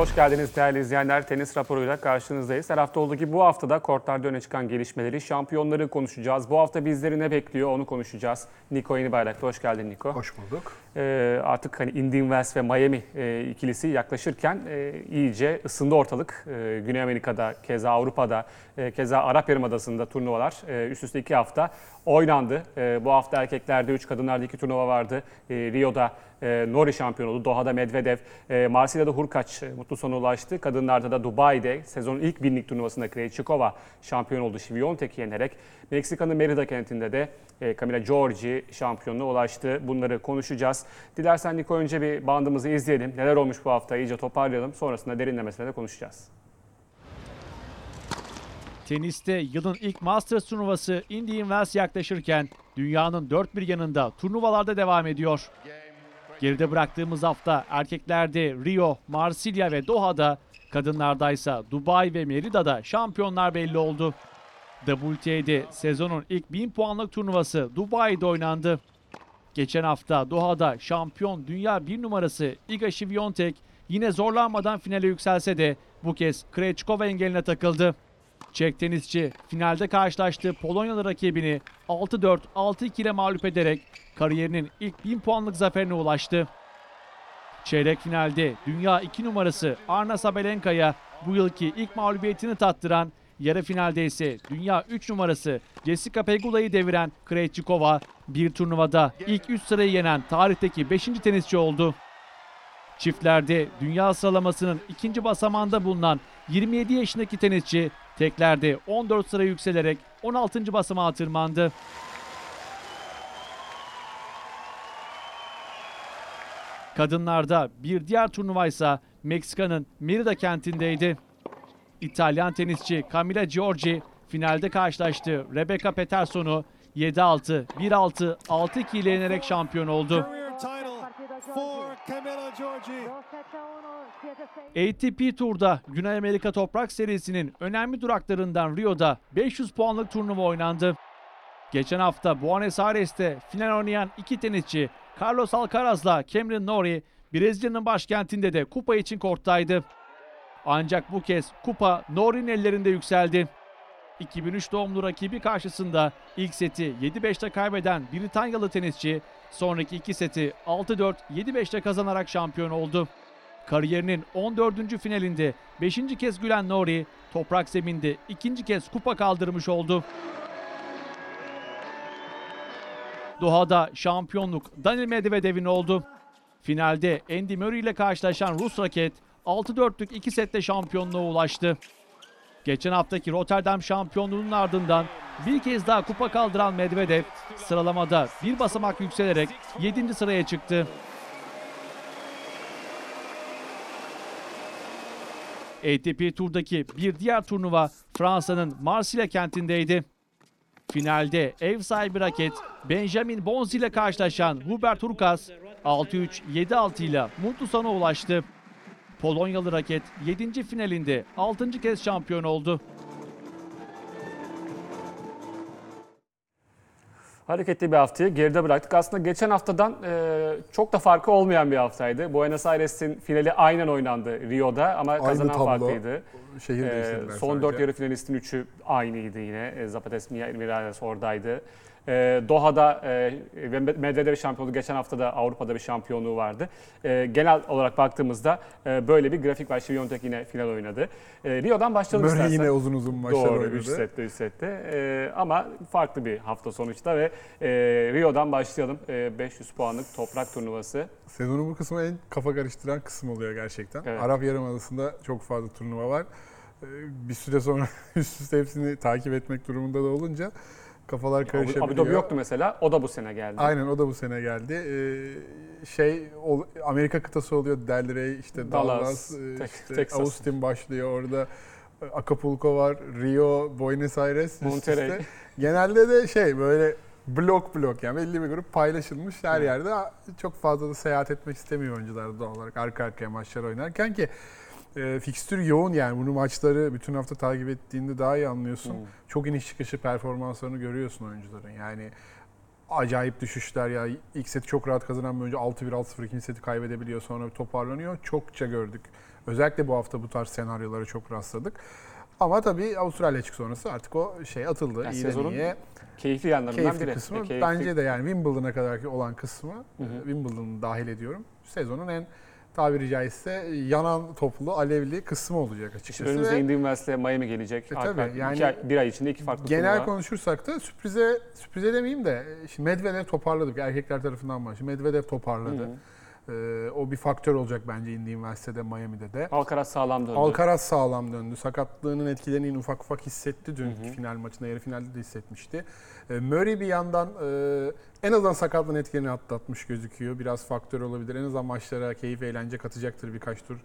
Hoş geldiniz değerli izleyenler. Tenis raporuyla karşınızdayız. Her hafta olduğu gibi bu hafta da kortlarda öne çıkan gelişmeleri, şampiyonları konuşacağız. Bu hafta bizleri ne bekliyor onu konuşacağız. Niko Yenibayrak'ta hoş geldin Niko. Hoş bulduk. Ee, artık hani Indian Wells ve Miami e, ikilisi yaklaşırken e, iyice ısındı ortalık. E, Güney Amerika'da, keza Avrupa'da, e, keza Arap Yarımadası'nda turnuvalar e, üst üste iki hafta oynandı. E, bu hafta erkeklerde 3, kadınlarda 2 turnuva vardı. E, Rio'da e, Nori şampiyon oldu. Doha'da Medvedev, e, Marsilya'da Hurkaç e, mutlu sona ulaştı. Kadınlarda da Dubai'de sezonun ilk binlik turnuvasında Krejcikova şampiyon oldu. Şiviyontek'i yenerek. Meksika'nın Merida kentinde de e, Camila Giorgi şampiyonluğa ulaştı. Bunları konuşacağız. Dilersen Niko önce bir bandımızı izleyelim. Neler olmuş bu hafta iyice toparlayalım. Sonrasında derinlemesine de konuşacağız. Teniste yılın ilk Masters turnuvası Indian Wells yaklaşırken dünyanın dört bir yanında turnuvalarda devam ediyor. Geride bıraktığımız hafta erkeklerde Rio, Marsilya ve Doha'da, kadınlardaysa Dubai ve Merida'da şampiyonlar belli oldu. WTA'de sezonun ilk 1000 puanlık turnuvası Dubai'de oynandı. Geçen hafta Doha'da şampiyon dünya bir numarası Iga Świątek yine zorlanmadan finale yükselse de bu kez Krejcikova engeline takıldı. Çek tenisçi finalde karşılaştığı Polonyalı rakibini 6-4, 6-2 ile mağlup ederek kariyerinin ilk 1000 puanlık zaferine ulaştı. Çeyrek finalde dünya 2 numarası Arna Sabalenka'ya bu yılki ilk mağlubiyetini tattıran, yarı finalde ise dünya 3 numarası Jessica Pegula'yı deviren Krejcikova bir turnuvada ilk 3 sırayı yenen tarihteki 5. tenisçi oldu. Çiftlerde dünya sıralamasının ikinci basamağında bulunan 27 yaşındaki tenisçi teklerde 14 sıra yükselerek 16. basamağa tırmandı. Kadınlarda bir diğer turnuva ise Meksika'nın Merida kentindeydi. İtalyan tenisçi Camila Giorgi finalde karşılaştı. Rebecca Peterson'u 7-6, 1-6, 6-2 ile yenerek şampiyon oldu. ATP Tur'da Güney Amerika Toprak Serisi'nin önemli duraklarından Rio'da 500 puanlık turnuva oynandı. Geçen hafta Buenos Aires'te final oynayan iki tenisçi Carlos Alcaraz'la Cameron Norrie Brezilya'nın başkentinde de kupa için korttaydı. Ancak bu kez kupa Norrie'nin ellerinde yükseldi. 2003 doğumlu rakibi karşısında ilk seti 7-5'te kaybeden Britanyalı tenisçi sonraki iki seti 6-4, 7-5'te kazanarak şampiyon oldu. Kariyerinin 14. finalinde 5. kez gülen Nori, toprak zeminde ikinci kez kupa kaldırmış oldu. Doha'da şampiyonluk Daniil Medvedev'in oldu. Finalde Andy Murray ile karşılaşan Rus raket 6-4'lük 2 sette şampiyonluğa ulaştı. Geçen haftaki Rotterdam şampiyonluğunun ardından bir kez daha kupa kaldıran Medvedev sıralamada bir basamak yükselerek 7. sıraya çıktı. ATP Tur'daki bir diğer turnuva Fransa'nın Marsilya kentindeydi. Finalde ev sahibi raket Benjamin Bonzi ile karşılaşan Hubert Hurkacz 6-3, 7-6 ile mutlu sona ulaştı. Polonyalı raket 7. finalinde 6. kez şampiyon oldu. Hareketli bir haftayı geride bıraktık. Aslında geçen haftadan e, çok da farkı olmayan bir haftaydı. Buenos Aires'in finali aynen oynandı Rio'da ama Aynı kazanan tablo. farklıydı. Şehir değiştirdiler son sadece. dört yarı finalistin üçü aynıydı yine. E, Zapates Miralles oradaydı. Ee, Doha'da e, ve Medvedev şampiyonluğu geçen hafta da Avrupa'da bir şampiyonluğu vardı. Ee, genel olarak baktığımızda e, böyle bir grafik var. Şiviyontek yine final oynadı. Ee, Rio'dan başlayalım Murray istersen. yine uzun uzun maçlar Doğru, oynadı. 3 sette 3 sette. Ee, ama farklı bir hafta sonuçta ve e, Rio'dan başlayalım. E, 500 puanlık toprak turnuvası. Sezonun bu kısmı en kafa karıştıran kısım oluyor gerçekten. Evet. Arap Yarımadası'nda çok fazla turnuva var. Bir süre sonra üst üste hepsini takip etmek durumunda da olunca kafalar karışabiliyor. Abu Dhabi yoktu mesela. O da bu sene geldi. Aynen o da bu sene geldi. Ee, şey ol- Amerika kıtası oluyor. Del Rey, işte Dallas, Dallas, e, işte Texas. Austin başlıyor orada. Acapulco var, Rio, Buenos Aires, üst Monterrey. üste. Genelde de şey böyle blok blok yani belli bir grup paylaşılmış her yerde çok fazla da seyahat etmek istemiyor oyuncular doğal olarak arka arkaya maçlar oynarken ki e, fikstür yoğun yani bunu maçları bütün hafta takip ettiğinde daha iyi anlıyorsun. Hmm. Çok iniş çıkışı performanslarını görüyorsun oyuncuların yani acayip düşüşler ya. İlk seti çok rahat kazanan bir oyuncu 6-1 6-0 ikinci seti kaybedebiliyor sonra bir toparlanıyor. Çokça gördük. Özellikle bu hafta bu tarz senaryolara çok rastladık. Ama tabii Avustralya açık sonrası artık o şey atıldı. Yani İyi sezonun niye. Keyifli yanlarından Keyifli biri. kısmı E, keyifli- bence de yani Wimbledon'a kadar olan kısmı Wimbledon'u dahil ediyorum. Sezonun en tabiri caizse yanan toplu, alevli kısmı olacak açıkçası. Önümüzde Ve- Indian Wells'le Miami gelecek. E, Arka- tabii, iki yani ay- bir ay içinde iki farklı Genel turnuva. konuşursak da sürprize sürprize demeyeyim de e, şimdi Medvedev toparladı. Erkekler tarafından başlıyor. Medvedev toparladı. Hı hı. Ee, o bir faktör olacak bence Indian Wells'te Miami'de de. Alcaraz sağlam döndü. Alcaraz sağlam döndü. Sakatlığının etkilerini yine ufak ufak hissetti dün Hı hı. final maçında, yarı finalde de hissetmişti. Ee, Murray bir yandan e, en azından sakatlığın etkilerini atlatmış gözüküyor. Biraz faktör olabilir. En azından maçlara keyif, eğlence katacaktır birkaç tur.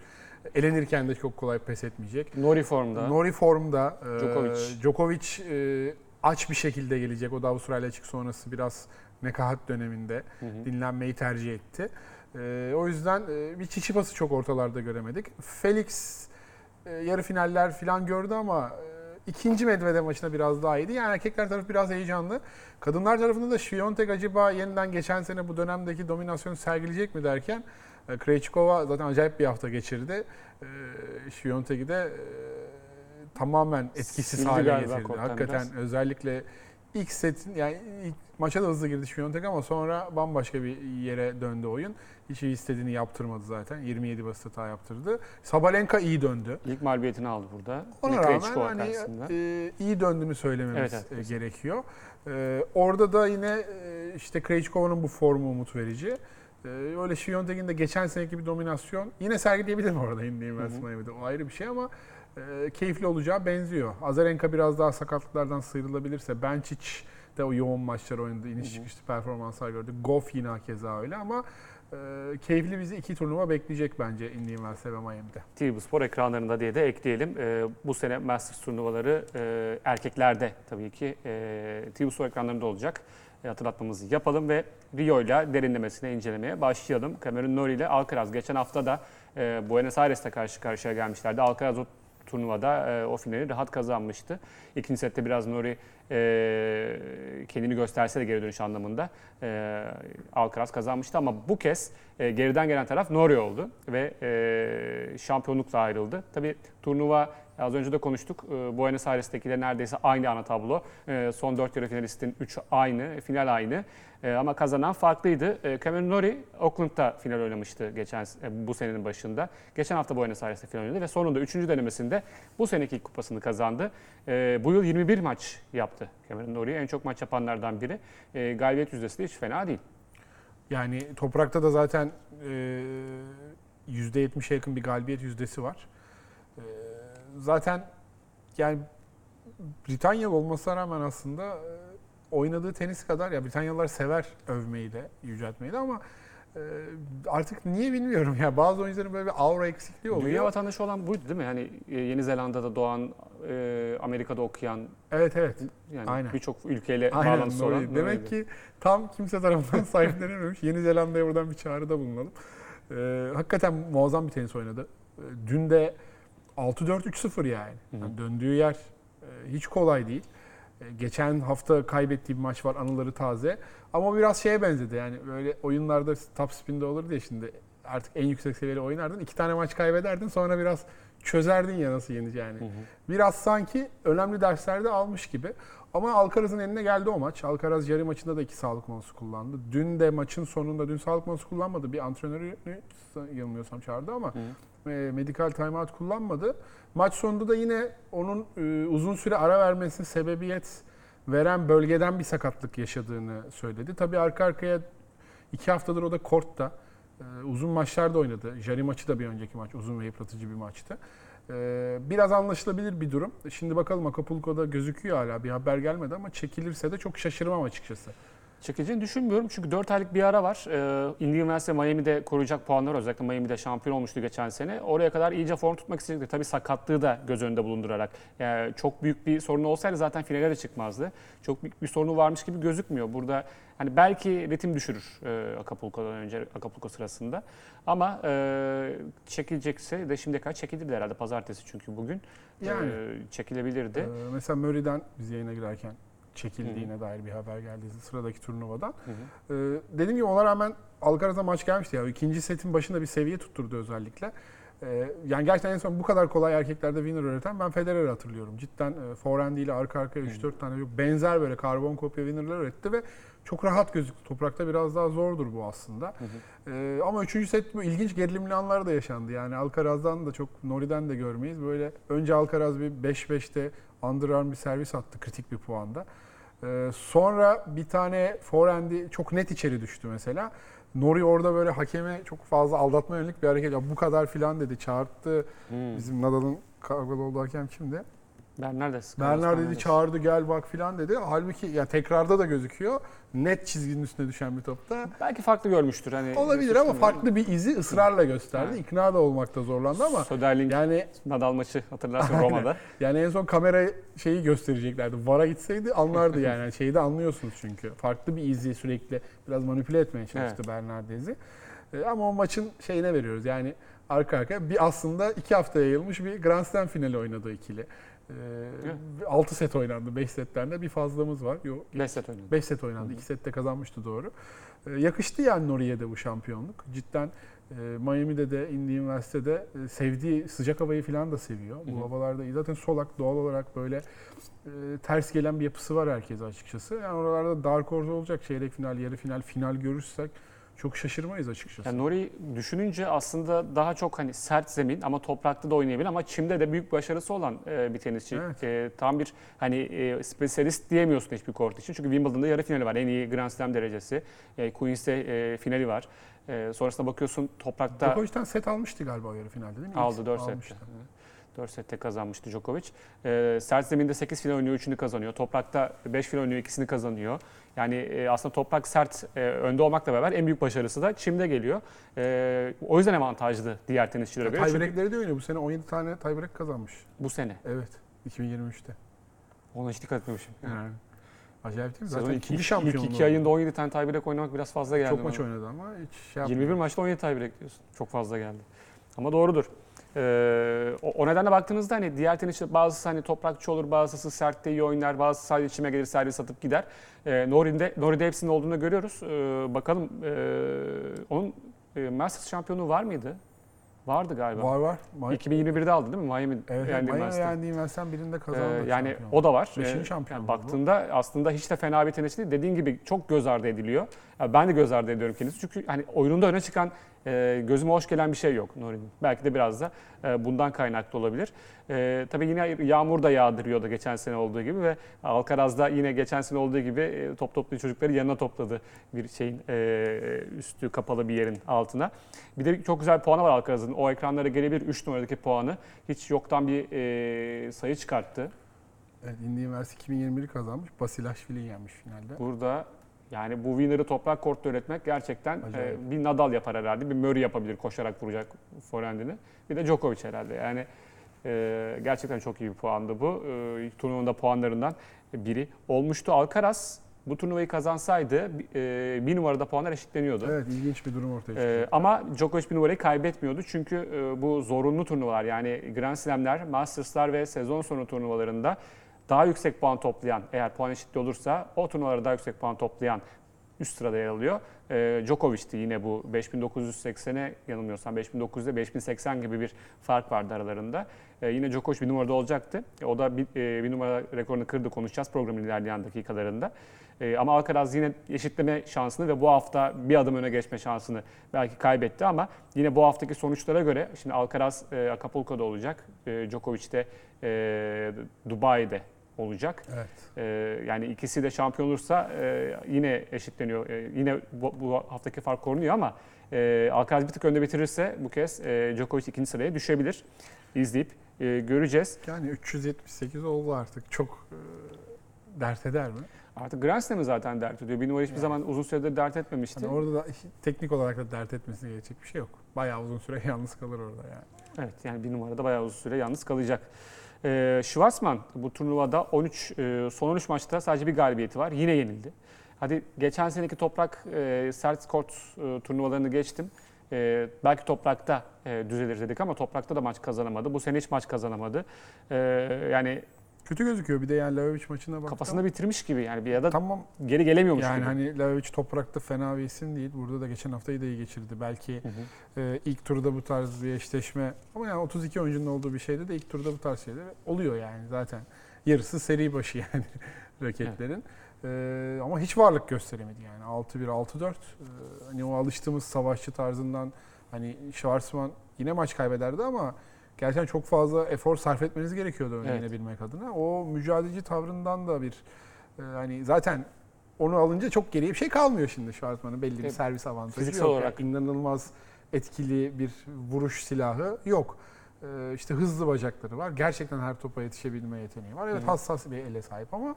Elenirken de çok kolay pes etmeyecek. Nori formda. Nori formda. e, Djokovic. Djokovic e, aç bir şekilde gelecek. O da Avustralya açık sonrası biraz nekahat döneminde Hı hı. dinlenmeyi tercih etti. E, o yüzden e, bir Çiçipas'ı çok ortalarda göremedik. Felix e, yarı finaller falan gördü ama e, ikinci Medvedev maçında biraz daha iyiydi. Yani erkekler tarafı biraz heyecanlı. Kadınlar tarafında da Świątek acaba yeniden geçen sene bu dönemdeki dominasyonu sergileyecek mi derken e, Krejcikova zaten acayip bir hafta geçirdi. E, Świątek'i de e, tamamen etkisiz Sildi hale galiba getirdi. Hakikaten biraz. özellikle ilk setin yani ilk maça da hızlı girdi Świątek ama sonra bambaşka bir yere döndü oyun. Hiç iyi istediğini yaptırmadı zaten. 27 basit hata yaptırdı. Sabalenka iyi döndü. İlk mağlubiyetini aldı burada. Ona rağmen hani e, iyi döndüğünü söylememiz Evet, evet, e, gerekiyor. E, orada da yine e, işte Krejcikova'nın bu formu umut verici. E, öyle Świątek'in de geçen seneki bir dominasyon yine sergileyebilir orada Wells Hı hı. Miami'de. O ayrı bir şey ama e, keyifli olacağı benziyor. Azarenka biraz daha sakatlıklardan sıyrılabilirse Benčić de o yoğun maçlar oynadı. iniş çıkışlı performanslar gördü. Goff yine keza öyle ama e, keyifli bizi iki turnuva bekleyecek bence Indian Wells'e ve Miami'de. TV Spor ekranlarında diye de ekleyelim. Ee, bu sene Masters turnuvaları e, erkeklerde tabii ki e, TV Spor ekranlarında olacak. E, hatırlatmamızı yapalım ve Rio ile derinlemesine incelemeye başlayalım. Cameron Norrie ile Alcaraz geçen hafta da e, Buenos Aires'te karşı karşıya gelmişlerdi. Alcaraz o turnuvada e, o finali rahat kazanmıştı. İkinci sette biraz Norrie e, kendini gösterse de geri dönüş anlamında e, Alcaraz kazanmıştı ama bu kez e, geriden gelen taraf Norrie oldu ve e, şampiyonlukla ayrıldı. Tabii turnuva az önce de konuştuk. E, Buenos Aires'teki de neredeyse aynı ana tablo. E, son 4 yarı finalistin 3 aynı, final aynı. E, ama kazanan farklıydı. Cameron Norrie Auckland'da final oynamıştı geçen e, bu senenin başında. Geçen hafta Buenos Aires'te final oynadı ve sonunda 3. denemesinde bu seneki kupasını kazandı. Bu yıl 21 maç yaptı Cameron Norrie. En çok maç yapanlardan biri. Galibiyet yüzdesi de hiç fena değil. Yani toprakta da zaten e, %70'e yakın bir galibiyet yüzdesi var. E, zaten yani Britanyalı olmasına rağmen aslında e, oynadığı tenis kadar ya Britanyalılar sever övmeyi de, yüceltmeyi de ama e, artık niye bilmiyorum ya bazı oyuncuların böyle bir aura eksikliği oluyor. Dünya vatandaşı olan buydu değil mi? Hani e, Yeni Zelanda'da doğan, e, Amerika'da okuyan, Evet evet. yani birçok ülkeyle Aynen bağlantısı olan. Nuri. Demek ki tam kimse tarafından sahiplenememiş. Yeni Zelanda'ya buradan bir çağrıda bulunalım. Ee, hakikaten muazzam bir tenis oynadı. Dün de 6-4-3-0 yani. Yani döndüğü yer e, hiç kolay değil. E, geçen hafta kaybettiği bir maç var anıları taze. Ama biraz şeye benzedi yani böyle oyunlarda top spin'de olur diye şimdi artık en yüksek seviyeli oynardın. iki tane maç kaybederdin sonra biraz çözerdin ya nasıl yeneceğini. Hı hı. Biraz sanki önemli derslerde almış gibi. Ama Alcaraz'ın eline geldi o maç. Alcaraz yarı maçında da iki sağlık molası kullandı. Dün de maçın sonunda dün sağlık molası kullanmadı. Bir antrenörü yanılmıyorsam çağırdı ama Hı. e, medikal timeout kullanmadı. Maç sonunda da yine onun e, uzun süre ara vermesine sebebiyet veren bölgeden bir sakatlık yaşadığını söyledi. Tabii arka arkaya iki haftadır o da kortta. E, uzun maçlarda oynadı. Jari maçı da bir önceki maç. Uzun ve yıpratıcı bir maçtı. E, biraz anlaşılabilir bir durum. Şimdi bakalım Acapulco'da gözüküyor hala. Bir haber gelmedi ama çekilirse de çok şaşırmam açıkçası. Çekileceğini düşünmüyorum çünkü 4 aylık bir ara var. Ee, Indian Wells ve Miami'de koruyacak puanlar özellikle Miami'de şampiyon olmuştu geçen sene. Oraya kadar iyice form tutmak isteyecekti. Tabii sakatlığı da göz önünde bulundurarak. Yani çok büyük bir sorunu olsaydı zaten finale de çıkmazdı. Çok büyük bir sorunu varmış gibi gözükmüyor. Burada hani belki ritim düşürür e, Acapulco'dan önce Acapulco sırasında. Ama e, çekilecekse de şimdiye kadar çekilirdi herhalde pazartesi çünkü bugün. Yani. E, çekilebilirdi. E, mesela Murray'den biz yayına girerken çekildiğine dair bir haber geldi sıradaki turnuvadan. Hı hı. Ee, dediğim gibi ona rağmen Alcaraz'a maç gelmişti ya. İkinci setin başında bir seviye tutturdu özellikle. Ee, yani gerçekten en son bu kadar kolay erkeklerde winner öğreten ben Federer'i hatırlıyorum. Cidden e, forehand ile arka arkaya 3-4 tane çok benzer böyle karbon kopya winner'lar öğretti ve çok rahat gözüktü. Toprakta biraz daha zordur bu aslında. Ee, ama üçüncü set bu ilginç gerilimli anlar da yaşandı. Yani Alcaraz'dan da çok Nori'den de görmeyiz. Böyle önce Alcaraz bir 5-5'te underarm bir servis attı kritik bir puanda. Ee, sonra bir tane forehand'i çok net içeri düştü mesela. Nori orada böyle hakeme çok fazla aldatma yönelik bir hareket. Ya bu kadar filan dedi. Çağırttı. Hmm. Bizim Nadal'ın kavgalı olduğu hakem kimdi? Bernardes. Bernard dedi çağırdı gel bak filan dedi. Halbuki ya tekrarda da gözüküyor. Net çizginin üstüne düşen bir topta. Belki farklı görmüştür. Hani Olabilir ama farklı bir izi ısrarla gösterdi. Evet. İkna da olmakta zorlandı ama Söderling yani Nadal maçı hatırlarsın. Roma'da. yani en son kamera şeyi göstereceklerdi. VAR'a gitseydi anlardı yani. yani şeyi de anlıyorsunuz çünkü. Farklı bir izi sürekli biraz manipüle etmeye çalıştı Bernardes'i. Ee, ama o maçın şeyine veriyoruz. Yani arka arkaya bir aslında iki haftaya yayılmış bir Grand Slam finali oynadı ikili. Ee, 6 set oynandı 5 setlerinde bir fazlamız var. Yok 5 set oynadı. 5 set oynandı. 2 sette kazanmıştı doğru. Ee, yakıştı yani Nori'ye de bu şampiyonluk. Cidden e, Miami'de de Indy Üniversitede e, sevdiği sıcak havayı falan da seviyor. Bu Hı hı. havalarda. Zaten solak doğal olarak böyle e, ters gelen bir yapısı var herkese açıkçası. Yani oralarda Dark Horse olacak. Çeyrek final, yarı final, final görürsek çok şaşırmayız açıkçası. Yani Nori düşününce aslında daha çok hani sert zemin ama toprakta da oynayabilir ama çimde de büyük başarısı olan e, bir tenisçi. Evet. E, tam bir hani e, spesyalist diyemiyorsun hiçbir kort için. Çünkü Wimbledon'da yarı finali var. En iyi Grand Slam derecesi. E, Queens'te e, finali var. E, sonrasında bakıyorsun toprakta Djokovic'ten set almıştı galiba yarı finalde değil mi? aldı İlk 4 almıştı. sette. 4 sette kazanmıştı Djokovic. E, sert zeminde 8 final oynuyor, 3'ünü kazanıyor. Toprakta 5 final oynuyor, ikisini kazanıyor. Yani e, aslında toprak sert e, önde olmakla beraber en büyük başarısı da çimde geliyor. E, o yüzden avantajlı diğer tenisçilere göre. Çünkü Tiebreak'leri de oynuyor. Bu sene 17 tane tiebreak kazanmış. bu sene. Evet. 2023'te. Ona hiç dikkat etmemişim. Yani. Acayip değil mi? Sezon Zaten ilk, ikinci şampiyonluğu. ilk iki ayında 17 tane tiebreak oynamak biraz fazla geldi. Çok maç oynadı ama hiç şey yapmadı. 21 maçta 17 tiebreak diyorsun. Çok fazla geldi. Ama doğrudur. Ee, o, o nedenle baktığınızda hani diğer tenisçiler bazısı hani toprakçı olur, bazısı sertte iyi oynar, bazısı sadece içime gelir, sadece satıp gider. Ee, Nori'de, Nori'de hepsinin olduğunu görüyoruz. Ee, bakalım ee, onun e, Masters şampiyonu var mıydı? Vardı galiba. Var var. Ma- 2021'de aldı değil mi? Miami Evet, yendi Miami ben sen birinde Ee, kazandı. yani şampiyon. o da var. Beşinci Ee, şampiyon yani baktığında aslında hiç de fena bir tenisçi değil. Dediğin gibi çok göz ardı ediliyor. Yani ben de göz ardı ediyorum kendisi. Çünkü hani oyununda öne çıkan e, gözüme hoş gelen bir şey yok Nuri'nin. Belki de biraz da e, bundan kaynaklı olabilir. E, tabii yine yağmur da yağdırıyordu geçen sene olduğu gibi ve Alcaraz da yine geçen sene olduğu gibi e, top toplu çocukları yanına topladı bir şeyin e, üstü kapalı bir yerin altına. Bir de çok güzel puanı var Alcaraz'ın. O ekranlara gelebilir 3 numaradaki puanı. Hiç yoktan bir e, sayı çıkarttı. Evet, Indy Üniversitesi 2021'i kazanmış. Basilashvili'yi yenmiş finalde. Burada yani bu winner'ı toprak kortta üretmek gerçekten e, bir Nadal yapar herhalde. Bir Murray yapabilir koşarak vuracak forehandini. Bir de Djokovic herhalde. Yani e, gerçekten çok iyi bir puandı bu. E, turnuvanın da puanlarından biri olmuştu. Alcaraz bu turnuvayı kazansaydı e, bir numarada puanlar eşitleniyordu. Evet ilginç bir durum ortaya çıktı. Ee, ama Djokovic bir numarayı kaybetmiyordu çünkü e, bu zorunlu turnuvalar yani Grand Slam'ler, Masters'lar ve sezon sonu turnuvalarında daha yüksek puan toplayan, eğer puan eşitliği olursa o turnuvalara daha yüksek puan toplayan üst sırada yer alıyor. Ee, Djokovic'ti yine bu 5980'e yanılmıyorsam 5900'de 5080 gibi bir fark vardı aralarında. Ee, yine Djokovic bir numarada olacaktı. E, O da bir, e, bir numara rekorunu kırdı konuşacağız programın ilerleyen dakikalarında. Ee, ama Alcaraz yine eşitleme şansını ve bu hafta bir adım öne geçme şansını belki kaybetti ama yine bu haftaki sonuçlara göre şimdi Alcaraz e, Acapulco'da olacak. E, Djokovic de e, Dubai'de olacak. Evet. E, yani ikisi de şampiyon olursa e, yine eşitleniyor. E, yine bu, bu haftaki fark korunuyor ama e, Alcaraz bir tık önde bitirirse bu kez e, Djokovic ikinci sıraya düşebilir. İzleyip e, göreceğiz. Yani 378 oldu artık. Çok e, dert eder mi? Artık Grand Slam'ı zaten dert ediyor. Bir numara hiçbir Yani. zaman uzun süredir dert etmemişti. Hani orada da teknik olarak da dert etmesine gelecek bir şey yok. Bayağı uzun süre yalnız kalır orada yani. Evet yani bir numarada bayağı uzun süre yalnız kalacak. Ee, Schwarzman bu turnuvada 13 e, son 13 maçta sadece bir galibiyeti var. Yine yenildi. Hadi geçen seneki toprak e, sert kort e, turnuvalarını geçtim. E, belki toprakta e, düzelir dedik ama toprakta da maç kazanamadı. Bu sene hiç maç kazanamadı. E, yani Kötü gözüküyor bir de yani Lajovic maçına baktım. Kafasında bitirmiş gibi yani bir ya da Tamam geri gelemiyormuş yani gibi. hani Lajovic toprakta fena bir isim değil. Burada da geçen haftayı da iyi geçirdi. Belki Hı hı. e, ilk turda bu tarz bir eşleşme ama yani 32 oyuncunun olduğu bir şeyde de ilk turda bu tarz şeyler oluyor yani zaten. Yarısı seri başı yani raketlerin. E, ama hiç varlık gösteremedi yani. 6-1, 6-4. E, hani o alıştığımız savaşçı tarzından hani Schwarzman yine maç kaybederdi ama gerçekten çok fazla efor sarf etmeniz gerekiyordu öne Evet. adına. O mücadeleci tavrından da bir e, hani zaten onu alınca çok geriye bir şey kalmıyor şimdi Schwarzman'ın belli bir Evet. servis avantajı Fiziksel yok. olarak. Yani inanılmaz etkili bir vuruş silahı yok. Ee, işte hızlı bacakları var. Gerçekten her topa yetişebilme yeteneği var. Evet Hı. hassas bir ele sahip ama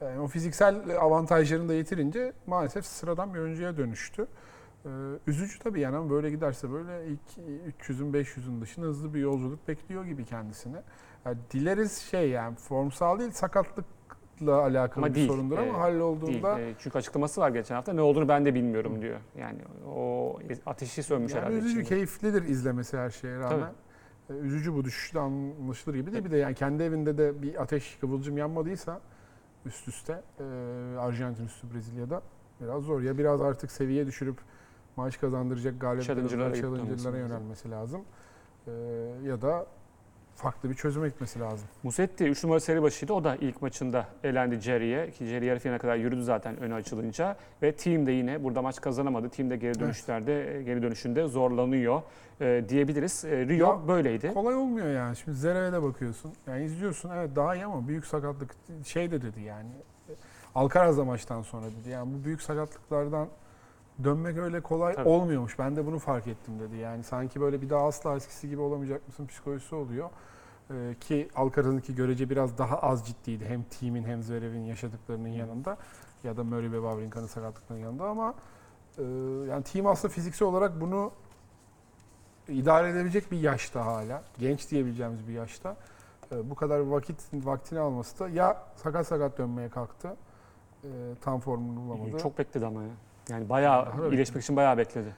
yani o fiziksel avantajlarını da yitirince maalesef sıradan bir oyuncuya dönüştü. Ee, üzücü tabii yani ama böyle giderse böyle ilk 300'ün 500'ün dışında hızlı bir yolculuk bekliyor gibi kendisine. Yani dileriz şey yani formsal değil sakatlıkla alakalı Ama bir değil. sorundur ama Ee, hallolduğunda Değil. E, çünkü açıklaması var geçen hafta. Ne olduğunu ben de bilmiyorum diyor. Yani o ateşi sönmüş Yani herhalde üzücü, içinde. keyiflidir izlemesi her şeye rağmen. Ee, Üzücü bu düşüşte anlaşılır gibi de bir de yani kendi evinde de bir ateş kıvılcım yanmadıysa üst üste e, Arjantin üstü Brezilya'da biraz zor. Ya biraz artık seviye düşürüp maç kazandıracak Challenger'lara gitmemesi challenger'lara lazım. yönelmesi lazım. Ee, ya da farklı bir çözüme gitmesi lazım. Musetti 3 numara seri başıydı. O da ilk maçında elendi Jerry'e. Ki Jerry yarı finale kadar yürüdü zaten önü açılınca. Ve team de yine burada maç kazanamadı. Team de geri dönüşlerde, e, geri dönüşünde zorlanıyor e, diyebiliriz. E, Rio Ya, böyleydi. Kolay olmuyor yani. Şimdi Zverev'e de bakıyorsun. Yani izliyorsun evet daha iyi ama büyük sakatlık şey de dedi yani. Alcaraz da maçtan sonra dedi. Yani bu büyük sakatlıklardan dönmek öyle kolay Tabii. olmuyormuş. Ben de bunu fark ettim dedi. Yani sanki böyle bir daha asla eskisi gibi olamayacak mısın psikolojisi oluyor. Ee, ki Alcaraz'ınki görece biraz daha az ciddiydi. Hem team'in hem Zverev'in yaşadıklarının yanında ya da Murray ve Wawrinka'nın sakatlıklarının yanında ama e, yani team aslında fiziksel olarak bunu idare edebilecek bir yaşta hala. Genç diyebileceğimiz bir yaşta. E, bu kadar vakit vaktini alması da ya sakat sakat dönmeye kalktı. e, tam formunu bulamadı. Çok bekledi ama ya. Yani bayağı da iyileşmek için bayağı bekledi.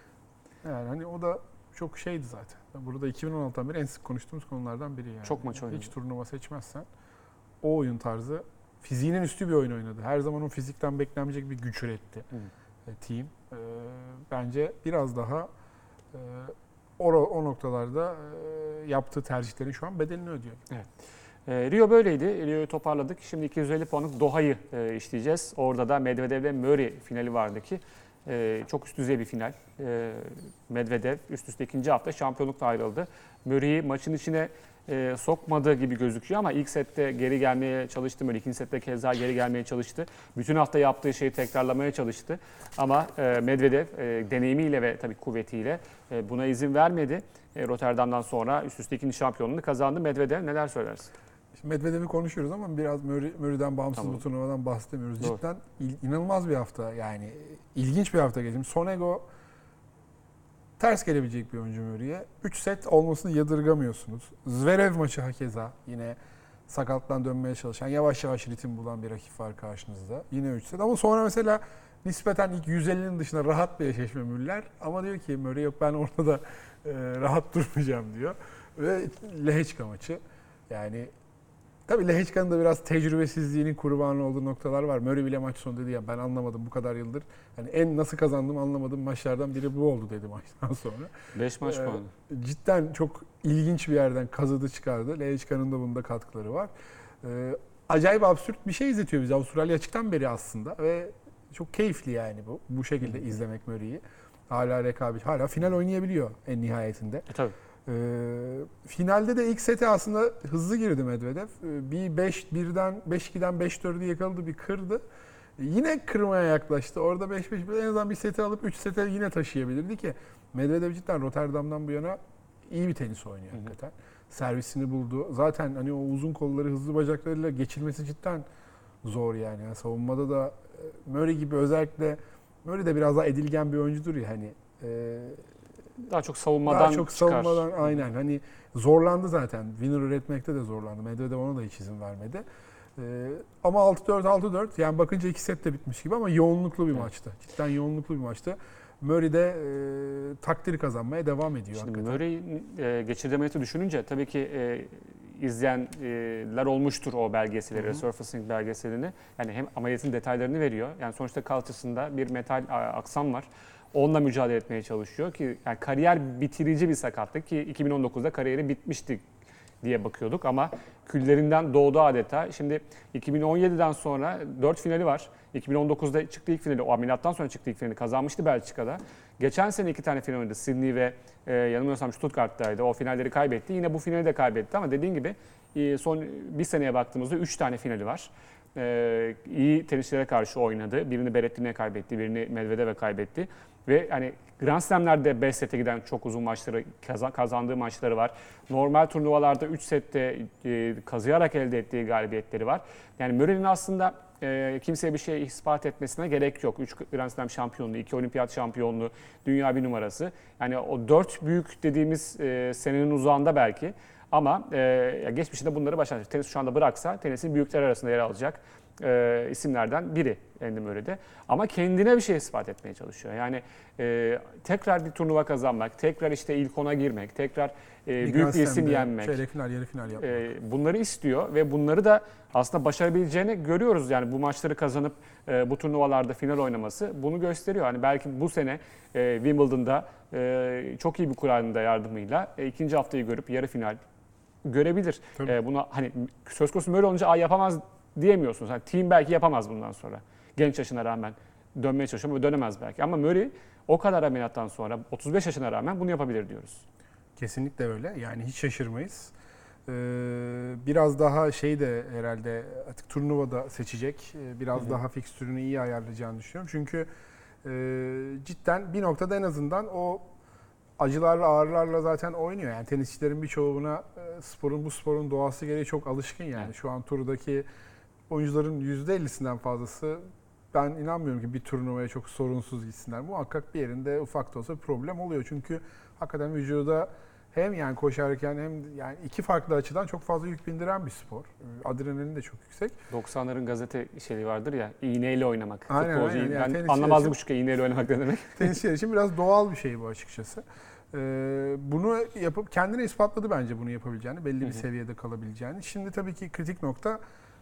Yani hani o da çok şeydi zaten. Burada 2016'dan beri en sık konuştuğumuz konulardan biri yani. Çok maç oynadı. Hiç turnuva seçmezsen o oyun tarzı fiziğinin üstü bir oyun oynadı. Her zaman o fizikten beklenmeyecek bir güç üretti Hı. e, team. E, bence biraz daha e, o, o noktalarda e, yaptığı tercihlerin şu an bedelini ödüyor. E, Rio böyleydi. Rio'yu toparladık. Şimdi 250 puanlık Doha'yı e, işleyeceğiz. Orada da Medvedev ile Murray finali vardı ki e, çok üst düzey bir final. E, Medvedev üst üste ikinci hafta şampiyonlukla ayrıldı. Murray'i maçın içine e, sokmadı gibi gözüküyor ama ilk sette geri gelmeye çalıştı. Murray ikinci sette keza geri gelmeye çalıştı. Bütün hafta yaptığı şeyi tekrarlamaya çalıştı. Ama e, Medvedev e, deneyimiyle ve tabii kuvvetiyle e, buna izin vermedi. E, Rotterdam'dan sonra üst üste ikinci şampiyonluğunu kazandı. Medvedev neler söylersin? Medvedev'i konuşuyoruz ama biraz Murray, Murray'den bağımsız Tamam. bu turnuvadan bahsedemiyoruz. Doğru. Cidden il- inanılmaz bir hafta yani ilginç bir hafta geçti. Sonego ters gelebilecek bir oyuncu Murray'e. 3 set olmasını yadırgamıyorsunuz. Zverev maçı hakeza yine sakattan dönmeye çalışan yavaş yavaş ritim bulan bir rakip var karşınızda. Yine 3 set ama sonra mesela nispeten ilk 150'nin dışında rahat bir eşleşme Müller. Ama diyor ki Murray yok ben orada da e, rahat durmayacağım diyor. Ve Lehechka maçı. Yani Tabii Lehechka'nın da biraz tecrübesizliğinin kurbanı olduğu noktalar var. Murray bile maç sonu dedi ya ben anlamadım bu kadar yıldır. Hani en nasıl kazandım anlamadığım maçlardan biri bu oldu dedi maçtan sonra. 5 maç Ee, puanı. Cidden çok ilginç bir yerden kazıdı çıkardı. Lehechka'nın da bunda katkıları var. Ee, acayip absürt bir şey izletiyor bize Avustralya açıktan beri aslında ve çok keyifli yani bu bu şekilde izlemek Murray'i. Hala rekabet, hala final oynayabiliyor en nihayetinde. E, tabii. Ee, finalde de ilk sete aslında hızlı girdi Medvedev. Ee, bir 5 birden 5-2'den 5-4'ü yakaladı, bir kırdı. Yine kırmaya yaklaştı. Orada 5-5 en azından bir seti alıp 3 sete yine taşıyabilirdi ki Medvedev cidden Rotterdam'dan bu yana iyi bir tenis oynuyor Hı hı. hakikaten. Servisini buldu. Zaten hani o uzun kolları, hızlı bacaklarıyla geçilmesi cidden zor yani. yani savunmada da e, Murray gibi özellikle Murray de biraz daha edilgen bir oyuncudur ya hani. e, Daha çok savunmadan daha çok çıkar. savunmadan aynen hani zorlandı zaten. Winner üretmekte de zorlandı. Medvedev ona da hiç izin vermedi. Ee, ama 6-4 6-4 yani bakınca iki set de bitmiş gibi ama yoğunluklu bir Evet. maçtı. Cidden yoğunluklu bir maçtı. Murray de e, takdiri kazanmaya devam ediyor Şimdi hakikaten. Murray'in e, geçirdiği ameliyatı düşününce tabii ki e, izleyenler olmuştur o belgeselleri, resurfacing belgeselini. Yani hem ameliyatın detaylarını veriyor. Yani sonuçta kalçasında bir metal aksam var. Onunla mücadele etmeye çalışıyor ki yani kariyer bitirici bir sakatlık ki 2019'da kariyeri bitmişti diye bakıyorduk ama küllerinden doğdu adeta. Şimdi 2017'den sonra 4 finali var. 2019'da çıktı ilk finali, o ameliyattan sonra çıktı ilk finali kazanmıştı Belçika'da. Geçen sene iki tane final oynadı. Sydney ve e, yanılmıyorsam Stuttgart'taydı. O finalleri kaybetti. Yine bu finali de kaybetti ama dediğin gibi e, son bir seneye baktığımızda 3 tane finali var. E, iyi tenisçilere karşı oynadı. Birini Berrettini'ye kaybetti, birini Medvedev'e kaybetti. Ve hani Grand Slam'lerde 5 sete giden çok uzun maçları, kaza- kazandığı maçları var. Normal turnuvalarda 3 sette e, kazıyarak elde ettiği galibiyetleri var. Yani Murray'nin aslında e, kimseye bir şey ispat etmesine gerek yok. 3 Grand Slam şampiyonluğu, 2 olimpiyat şampiyonluğu, dünya bir numarası. Yani o 4 büyük dediğimiz e, senenin uzağında belki. Ama e, geçmişinde bunları başarmış. Tenis şu anda bıraksa tenisin büyükler arasında yer alacak e, isimlerden biri Andy Murray'de. Ama kendine bir şey ispat etmeye çalışıyor. Yani e, tekrar bir turnuva kazanmak, tekrar işte ilk ona girmek, tekrar e, büyük bir isim yenmek. Çeyrek final, yarı final yapmak. E, bunları istiyor ve bunları da aslında başarabileceğini görüyoruz. Yani bu maçları kazanıp e, bu turnuvalarda final oynaması bunu gösteriyor. Hani belki bu sene e, Wimbledon'da e, çok iyi bir kuralında yardımıyla e, ikinci haftayı görüp yarı final görebilir. E, buna hani söz konusu böyle olunca Aa, yapamaz diyemiyorsunuz. Hani team belki yapamaz bundan sonra. Genç yaşına rağmen dönmeye çalışıyor ama dönemez belki. Ama Murray o kadar ameliyattan sonra 35 yaşına rağmen bunu yapabilir diyoruz. Kesinlikle öyle. Yani hiç şaşırmayız. Ee, biraz daha şey de herhalde artık turnuvada seçecek. Ee, Biraz daha fikstürünü iyi ayarlayacağını düşünüyorum. Çünkü e, cidden bir noktada en azından o acılarla ağrılarla zaten oynuyor. Yani tenisçilerin birçoğu buna e, sporun bu sporun doğası gereği çok alışkın yani. Evet. Şu an turdaki oyuncuların %50'sinden fazlası ben inanmıyorum ki bir turnuvaya çok sorunsuz gitsinler. Muhakkak bir yerinde ufak da olsa problem oluyor. Çünkü hakikaten vücuda hem yani koşarken hem yani iki farklı açıdan çok fazla yük bindiren bir spor. Adrenalin de çok yüksek. 90'ların gazete şeyi vardır ya iğneyle oynamak. Aynen, Futbolcu, aynen. Yani ben anlamazdım için- küçükken iğneyle oynamak ne demek. Tenisçiler için biraz doğal bir şey bu açıkçası. Ee, bunu yapıp kendine ispatladı bence bunu yapabileceğini, belli Hı bir hı. seviyede kalabileceğini. Şimdi tabii ki kritik nokta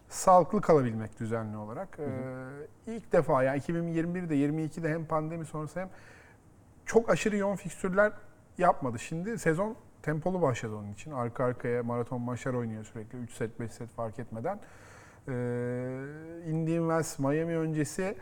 sağlıklı kalabilmek düzenli olarak. Ee, ilk defa yani 2021'de 22'de hem pandemi sonrası hem çok aşırı yoğun fikstürler yapmadı. Şimdi sezon tempolu başladı onun için. Arka arkaya maraton maçlar oynuyor sürekli. 3 set 5 set fark etmeden. Ee, Indian Wells Miami öncesi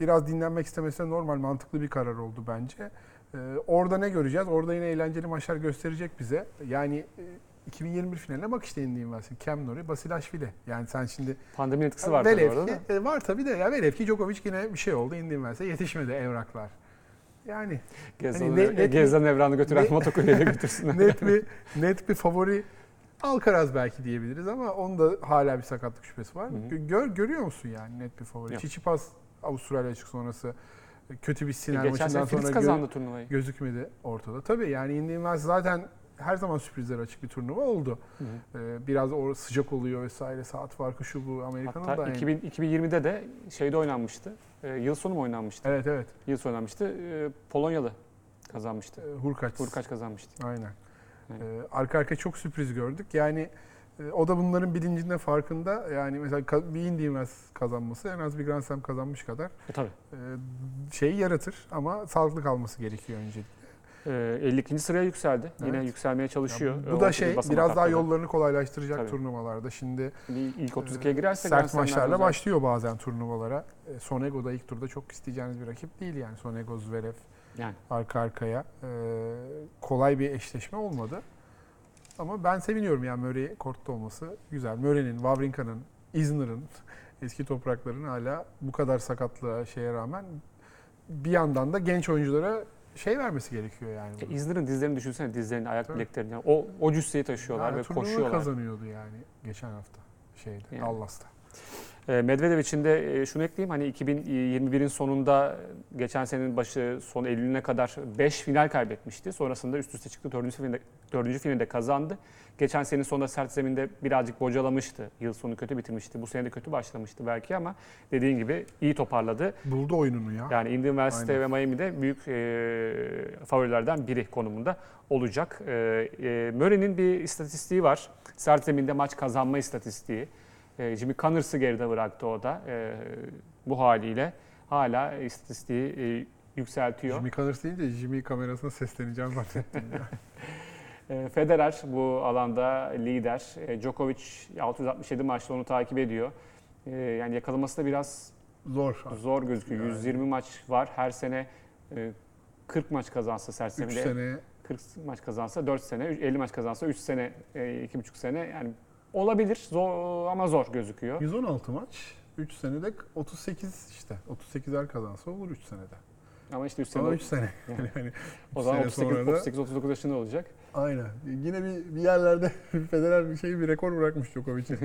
biraz dinlenmek istemesi normal mantıklı bir karar oldu bence. Ee, orada ne göreceğiz? Orada yine eğlenceli maçlar gösterecek bize. Yani e, 2021 finaline bak işte Indian Wells'in. Cam Nori, Basilashvili. Yani sen şimdi Pandeminin etkisi var tabii orada e, var tabii de ya velev ki Djokovic yine bir şey oldu. Indian Wells'e yetişmedi evraklar. Yani Gezzan'ın Hani ne- net bir- Gezzan'ın evranı götüren ne- motokuryeyle götürsünler. net bir net bir favori Alcaraz belki diyebiliriz ama onun da hala bir sakatlık şüphesi var. Hı hı. Gö- Gör, görüyor musun yani net bir favori? Yok. Tsitsipas Avustralya açık sonrası kötü bir Geçen sene maçından sonra gö- turnuvayı. gözükmedi ortada. Tabii yani Indian zaten her zaman sürprizler açık bir turnuva oldu. Hı hı. Ee, biraz o sıcak oluyor vesaire saat farkı şu bu Amerika'nın Hatta da. 2000, 2020'de de şeyde oynanmıştı. E, yıl sonu mu oynanmıştı? Evet evet. Yıl sonu oynanmıştı. E, Polonyalı kazanmıştı. Ee, Hurkaç. Hurkaç kazanmıştı. Aynen. Evet. Ee, arka arkaya çok sürpriz gördük. Yani e, o da bunların bilincinde farkında. Yani mesela bir Wells kazanması en az bir Grand Slam kazanmış kadar E, tabii. e, şeyi yaratır ama sağlıklı kalması gerekiyor önce. E, 52. sıraya yükseldi. Yine Evet. yükselmeye çalışıyor. Ya E, bu da 18 şey biraz daha yollarını kolaylaştıracak Tabii. turnuvalarda. Şimdi İlk 32'ye girerse Grand sert maçlarla başlıyor bazen turnuvalara. E, Sonego da ilk turda çok isteyeceğiniz bir rakip değil yani. Sonego, Zverev Yani arka arkaya. E, kolay bir eşleşme olmadı. Ama ben seviniyorum yani Murray kortta olması güzel. Murray'nin, Wawrinka'nın, Isner'ın eski toprakların hala bu kadar sakatlığa şeye rağmen bir yandan da genç oyunculara şey vermesi gerekiyor yani. e, İzmir'in dizlerini düşünsene dizlerini, ayak Tabii. bileklerini. Yani o, o cüsseyi taşıyorlar Yani ve koşuyorlar. kazanıyordu yani geçen hafta şeyde Yani. Dallas'ta. E, Medvedev için de e, şunu ekleyeyim hani 2021'in sonunda e, geçen senenin başı son Eylül'üne kadar 5 final kaybetmişti. Sonrasında üst üste çıktı 4. finalde, 4. finalde kazandı. Geçen senenin sonunda sert zeminde birazcık bocalamıştı. Yıl sonu kötü bitirmişti. Bu sene de kötü başlamıştı belki ama dediğin gibi iyi toparladı. Buldu oyununu ya. Yani Indian Wells'te ve Miami'de büyük e, favorilerden biri konumunda olacak. E, e, Murray'nin bir istatistiği var. Sert zeminde maç kazanma istatistiği. E, Jimmy Connors'ı geride bıraktı o da. E, bu haliyle hala istatistiği e, yükseltiyor. Jimmy Connors değil de Jimmy kamerasına sesleneceğim zannettim. ya. E, Federer bu alanda lider. E, Djokovic 667 maçta onu takip ediyor. E, yani yakalaması da biraz Zor. zor gözüküyor. Yani. 120 maç var. Her sene e, 40 maç kazansa 3 sersemide sene 40 maç kazansa 4 sene, 50 maç kazansa 3 sene, 2,5 sene yani olabilir zor ama zor gözüküyor. 116 maç. 3 senede 38 işte. 38'er kazansa olur 3 senede. Ama işte 3 sene Ama 3 sene. Yani. Yani o zaman sene 38 sonra da- 38 39 yaşında olacak. Aynen. Yine bir, bir yerlerde Federer bir şey bir rekor bırakmış Djokovic'in.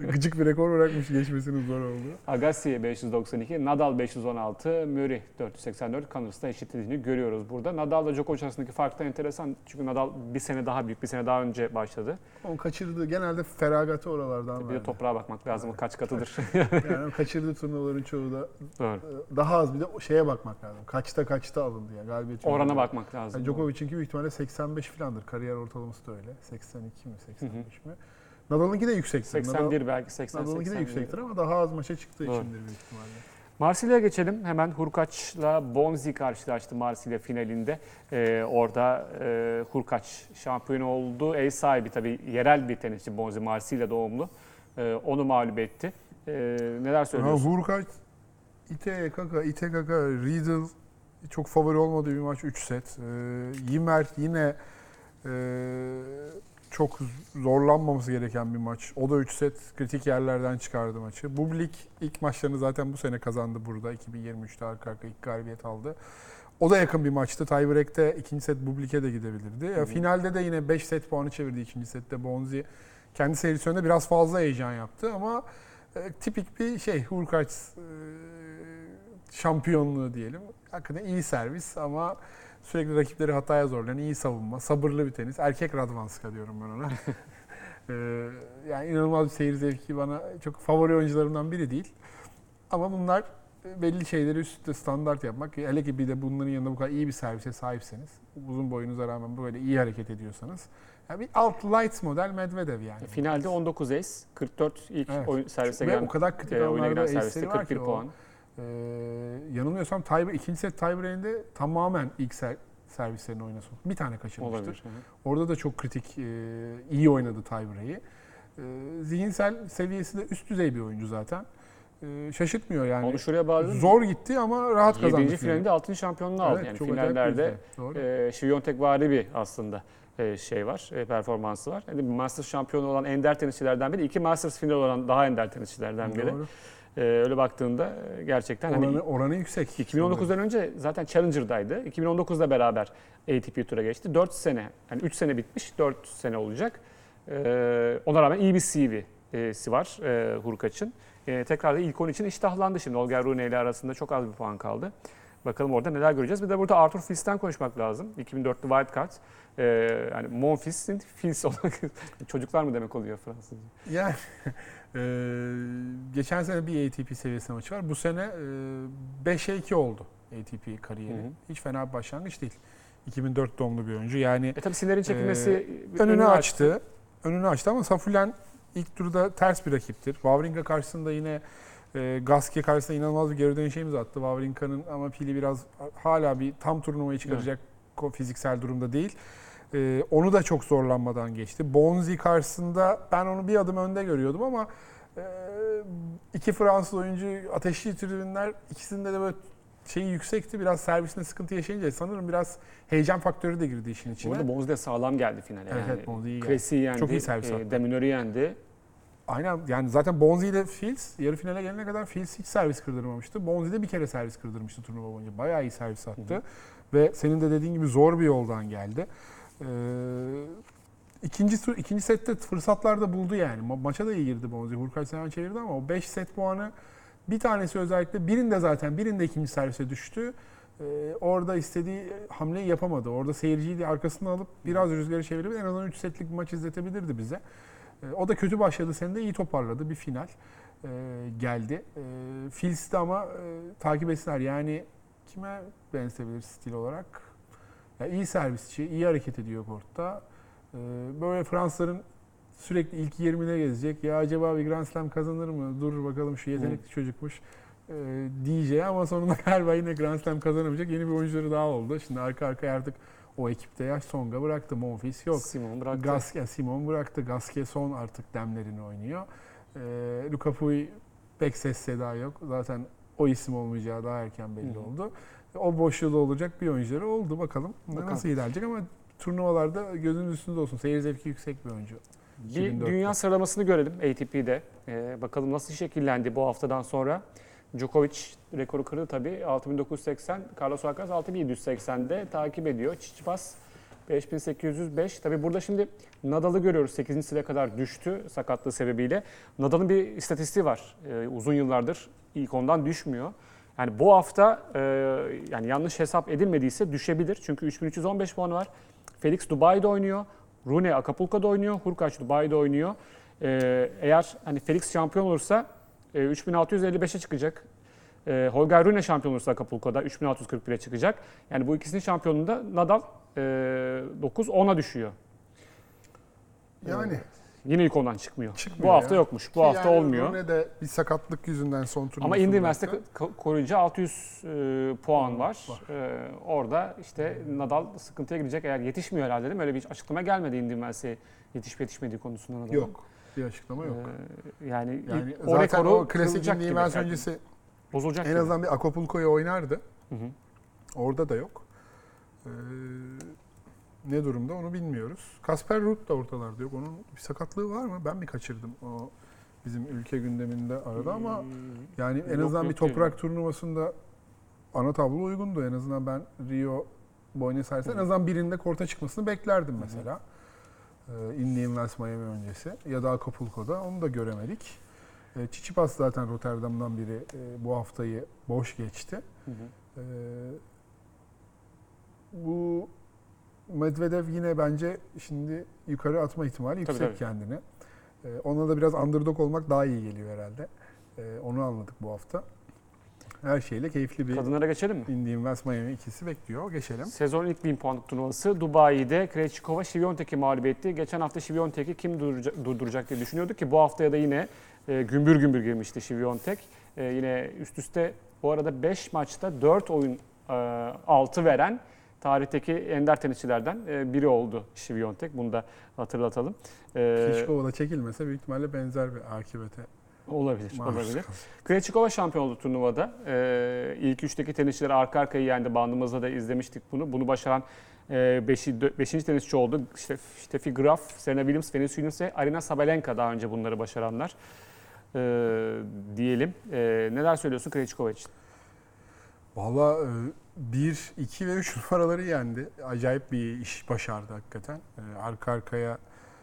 Gıcık bir rekor bırakmış geçmesinin zor oldu. Agassi 592, Nadal 516, Murray 484, Connors'ta eşitlediğini görüyoruz burada. Nadal ile Djokovic arasındaki fark da enteresan. Çünkü Nadal bir sene daha büyük, bir sene daha önce başladı. Onun kaçırdığı genelde feragatı oralardan Bir de verdi. toprağa bakmak lazım o kaç katıdır. Yani kaçırdığı turnuvaların çoğu da Doğru. e, daha az bir de şeye bakmak lazım. Kaçta kaçta alındı yani galibiyet. Orana bakmak lazım. Yani Djokovic'inki büyük ihtimalle 85 falandır. Kariyer ortalaması da öyle. 82 mi 85 mi? Nadal'ınki de yüksektir. 81 belki 80 Nadal'ınki de 81. yüksektir ama daha az maça çıktığı Doğru. içindir büyük ihtimalle. Marsilya'ya geçelim. Hemen Hurkaç'la Bonzi karşılaştı Marsilya finalinde. Ee, orada e, Hurkaç şampiyon oldu. Ev sahibi tabii yerel bir tenisçi Bonzi Marsilya doğumlu. Ee, onu mağlup etti. Ee, neler Ha, söylüyorsun? Hurkaç, Ite Kaka, Ite Kaka, Riedel çok favori olmadığı bir maç 3 set. Ee, Ymer yine çok zorlanmaması gereken bir maç. O da 3 set kritik yerlerden çıkardı maçı. Bublik ilk maçlarını zaten bu sene kazandı burada. 2023'te arka arka ilk galibiyet aldı. O da yakın bir maçtı. Tiebreak'te ikinci set Bublik'e de gidebilirdi. Ya, finalde de yine 5 set puanı çevirdi ikinci sette Bonzi. Kendi serisi önünde biraz fazla heyecan yaptı ama e, tipik bir şey Hurkaç e, şampiyonluğu diyelim. Hakikaten iyi servis ama sürekli rakipleri hataya zorlayan iyi savunma, sabırlı bir tenis. Erkek Radvanska diyorum ben ona. E, yani inanılmaz bir seyir zevki bana çok favori oyuncularımdan biri değil. Ama bunlar belli şeyleri üst üste standart yapmak. Hele ki bir de bunların yanında bu kadar iyi bir servise sahipseniz, uzun boyunuza rağmen böyle iyi hareket ediyorsanız. Yani bir alt light model Medvedev yani. Finalde 19 ace, 44 ilk Evet. oyun servise Ve gelen, o kadar kritik e, anlarda ace'leri var 41 ki o, puan. Ee, yanılmıyorsam tie, ikinci set tiebreak'inde tamamen ilk ser, servislerini oynasın. Bir tane kaçırmıştır. Olabilir. Orada da çok kritik, e, iyi oynadı tiebreak'i. E, zihinsel seviyesi de üst düzey bir oyuncu zaten. E, şaşırtmıyor yani. Onu şuraya bağladım. Zor gitti ama rahat kazandı. 7. finali. finalinde altın şampiyonluğu aldı. Evet, yani finallerde. Doğru. e, Şiviyontek bir aslında e, şey var, e, performansı var. Yani Masters şampiyonu olan ender tenisçilerden biri, iki Masters final olan daha ender tenisçilerden biri. Doğru. E, öyle baktığında e, gerçekten hani Oranı, oranı yüksek. 2019'dan önce zaten Challenger'daydı. 2019'da beraber ATP tura geçti. 4 sene, yani 3 sene bitmiş, 4 sene olacak. Ee, ona rağmen iyi bir CV'si var e, Hurkaç'ın. E, tekrar da ilk 10 için iştahlandı şimdi. Olga Rune ile arasında çok az bir puan kaldı. Bakalım orada neler göreceğiz. Bir de burada Arthur Fils'ten konuşmak lazım. 2004'lü wildcard. Ee, yani Monfils'in Fils olarak çocuklar mı demek oluyor Fransızca? Yani e, geçen sene bir ATP seviyesi maçı var. Bu sene e, 5'e 2 oldu ATP kariyeri. Hı hı. Hiç fena bir başlangıç değil. 2004 doğumlu bir oyuncu. Yani E tabii Sinner'in çekilmesi önünü açtı. Önünü açtı ama Safulen ilk turda ters bir rakiptir. Wawrinka karşısında yine e, Gasquet karşısında inanılmaz bir geri dönüşümüz attı. Wawrinka'nın ama pili biraz hala bir tam turnuvayı çıkaracak ko- fiziksel durumda değil. E, onu da çok zorlanmadan geçti. Bonzi karşısında ben onu bir adım önde görüyordum ama e, iki Fransız oyuncu ateşli tribünler ikisinde de böyle şeyi yüksekti. Biraz servisinde sıkıntı yaşayınca sanırım biraz heyecan faktörü de girdi işin içine. Burada Bonzi de sağlam geldi finale. Evet, yani. evet, Bonzi iyi geldi. Yendi, Çok iyi servis e, attı. Deminör'ü yendi. Aynen yani zaten Bonzi ile Fields yarı finale gelene kadar Fields hiç servis kırdırmamıştı. Bonzi de bir kere servis kırdırmıştı turnuva boyunca. Bayağı iyi servis attı. Ve senin de dediğin gibi zor bir yoldan geldi. Ee, ikinci ikinci sette fırsatlar da buldu yani. Ma- maça da iyi girdi Bonzi. Hurkacz Seven çevirdi ama o 5 set puanı bir tanesi özellikle birinde zaten birinde ikinci servise düştü. Ee, orada istediği hamleyi yapamadı. Orada seyirciyi de arkasına alıp biraz rüzgarı çevirip en azından 3 setlik bir maç izletebilirdi bize. Ee, o da kötü başladı. Seni de iyi toparladı. Bir final e, geldi. E, Fils de ama e, takip etsinler. Yani kime benzetebilir stil olarak? Ya iyi servisçi, iyi hareket ediyor kortta. Ee, Böyle Fransızların sürekli ilk 20'de gezecek. Ya acaba bir Grand Slam kazanır mı? Dur bakalım şu yetenekli çocukmuş ee, diyeceği ama sonunda galiba yine Grand Slam kazanamayacak yeni bir oyuncuları daha oldu. Şimdi arka arkaya artık o ekipte yaş Songa bıraktı. Monfils yok. Simon bıraktı. Gasquet, Simon bıraktı. Gasquet son artık demlerini oynuyor. Ee, Luka Puy pek ses seda yok. Zaten o isim olmayacağı daha erken belli Hı hı. oldu. O boşluğu olacak bir oyuncuları oldu. Bakalım, Bakalım. nasıl ilerleyecek ama turnuvalarda gözünün üstünde olsun. Seyir zevki yüksek bir oyuncu. Bir 2004'te. dünya sıralamasını görelim ATP'de. Ee, bakalım nasıl şekillendi bu haftadan sonra. Djokovic rekoru kırdı tabii. 6980, Carlos Alcaraz 6780'de takip ediyor. Tsitsipas 5805. Tabii burada şimdi Nadal'ı görüyoruz. 8. sıraya kadar düştü sakatlığı sebebiyle. Nadal'ın bir istatistiği var. Ee, uzun yıllardır ilk ondan düşmüyor. Yani bu hafta e, yani yanlış hesap edilmediyse düşebilir. Çünkü 3315 puanı var. Felix Dubai'de oynuyor. Rune Acapulco'da oynuyor. Hurkacz Dubai'de oynuyor. Ee, eğer hani Felix şampiyon olursa e, 3655'e çıkacak. E, Holger Rune şampiyon olursa Acapulco'da 3641'e çıkacak. Yani bu ikisinin şampiyonluğunda Nadal e, 9-10'a düşüyor. Yani Yine ilk ondan çıkmıyor. Çıkmıyor bu hafta ya. yokmuş. Bu ki hafta yani olmuyor. Rune de bir sakatlık yüzünden son turnuvasını Ama. Üniversite koruyucu 600 e, puan var. Var. E, orada işte Nadal sıkıntıya girecek eğer yetişmiyor herhalde değil mi? Öyle bir açıklama gelmedi Üniversitesi'ye yetişip yetişmediği konusunda Nadal'ın. Yok. Bir açıklama yok. E, yani, Yani ilk- zaten rekoru o klasik Yani öncesi bozulacak en gibi. azından bir Acapulco'ya oynardı. Hı hı. Orada da yok. Ee, ne durumda onu bilmiyoruz. Kasper Ruud da ortalarda yok. Onun bir sakatlığı var mı? Ben mi kaçırdım o bizim ülke gündeminde arada ama yani en Hmm. Yok, azından yok bir toprak turnuvasında ana tablo uygundu. En azından ben Rio Buenos Aires'te en azından birinde korta çıkmasını beklerdim mesela. Ee, Indian Wells Miami öncesi ya da Acapulco'da onu da göremedik. Ee, Tsitsipas zaten Rotterdam'dan biri e, bu haftayı boş geçti. Hı hı. Ee, bu Medvedev yine bence şimdi yukarı atma ihtimali yüksek tabii. kendine. Ee, ona da biraz underdog olmak daha iyi geliyor herhalde. Ee, onu anladık bu hafta. Her şeyle keyifli bir Kadınlara geçelim mi? Indian Wells Miami ikisi bekliyor. Geçelim. Sezonun ilk 1000 puanlık turnuvası Dubai'de Krejcikova Şiviyontek'i mağlup etti. Geçen hafta Şiviyontek'i kim durduracak, durduracak diye düşünüyorduk ki bu haftaya da yine e, gümbür gümbür girmişti Şiviyontek. E, yine üst üste bu arada 5 maçta 4 oyun e, 6 veren tarihteki ender tenisçilerden e, biri oldu Şiviyontek. Bunu da hatırlatalım. E, Klitschko da çekilmese büyük ihtimalle benzer bir akibete olabilir, maruz olabilir. Krejcikova şampiyon oldu turnuvada. Ee, ilk üçteki tenisçiler arka arkaya yendi. Bandımızda da izlemiştik bunu. Bunu başaran 5. beşinci tenisçi oldu. İşte Steffi Graf, Serena Williams, Venus Williams ve Arina Sabalenka daha önce bunları başaranlar. Ee, diyelim. Ee, neler söylüyorsun Krejcikova için? Valla 1, 2 ve 3 numaraları yendi. Acayip bir iş başardı hakikaten. E, Arka arkaya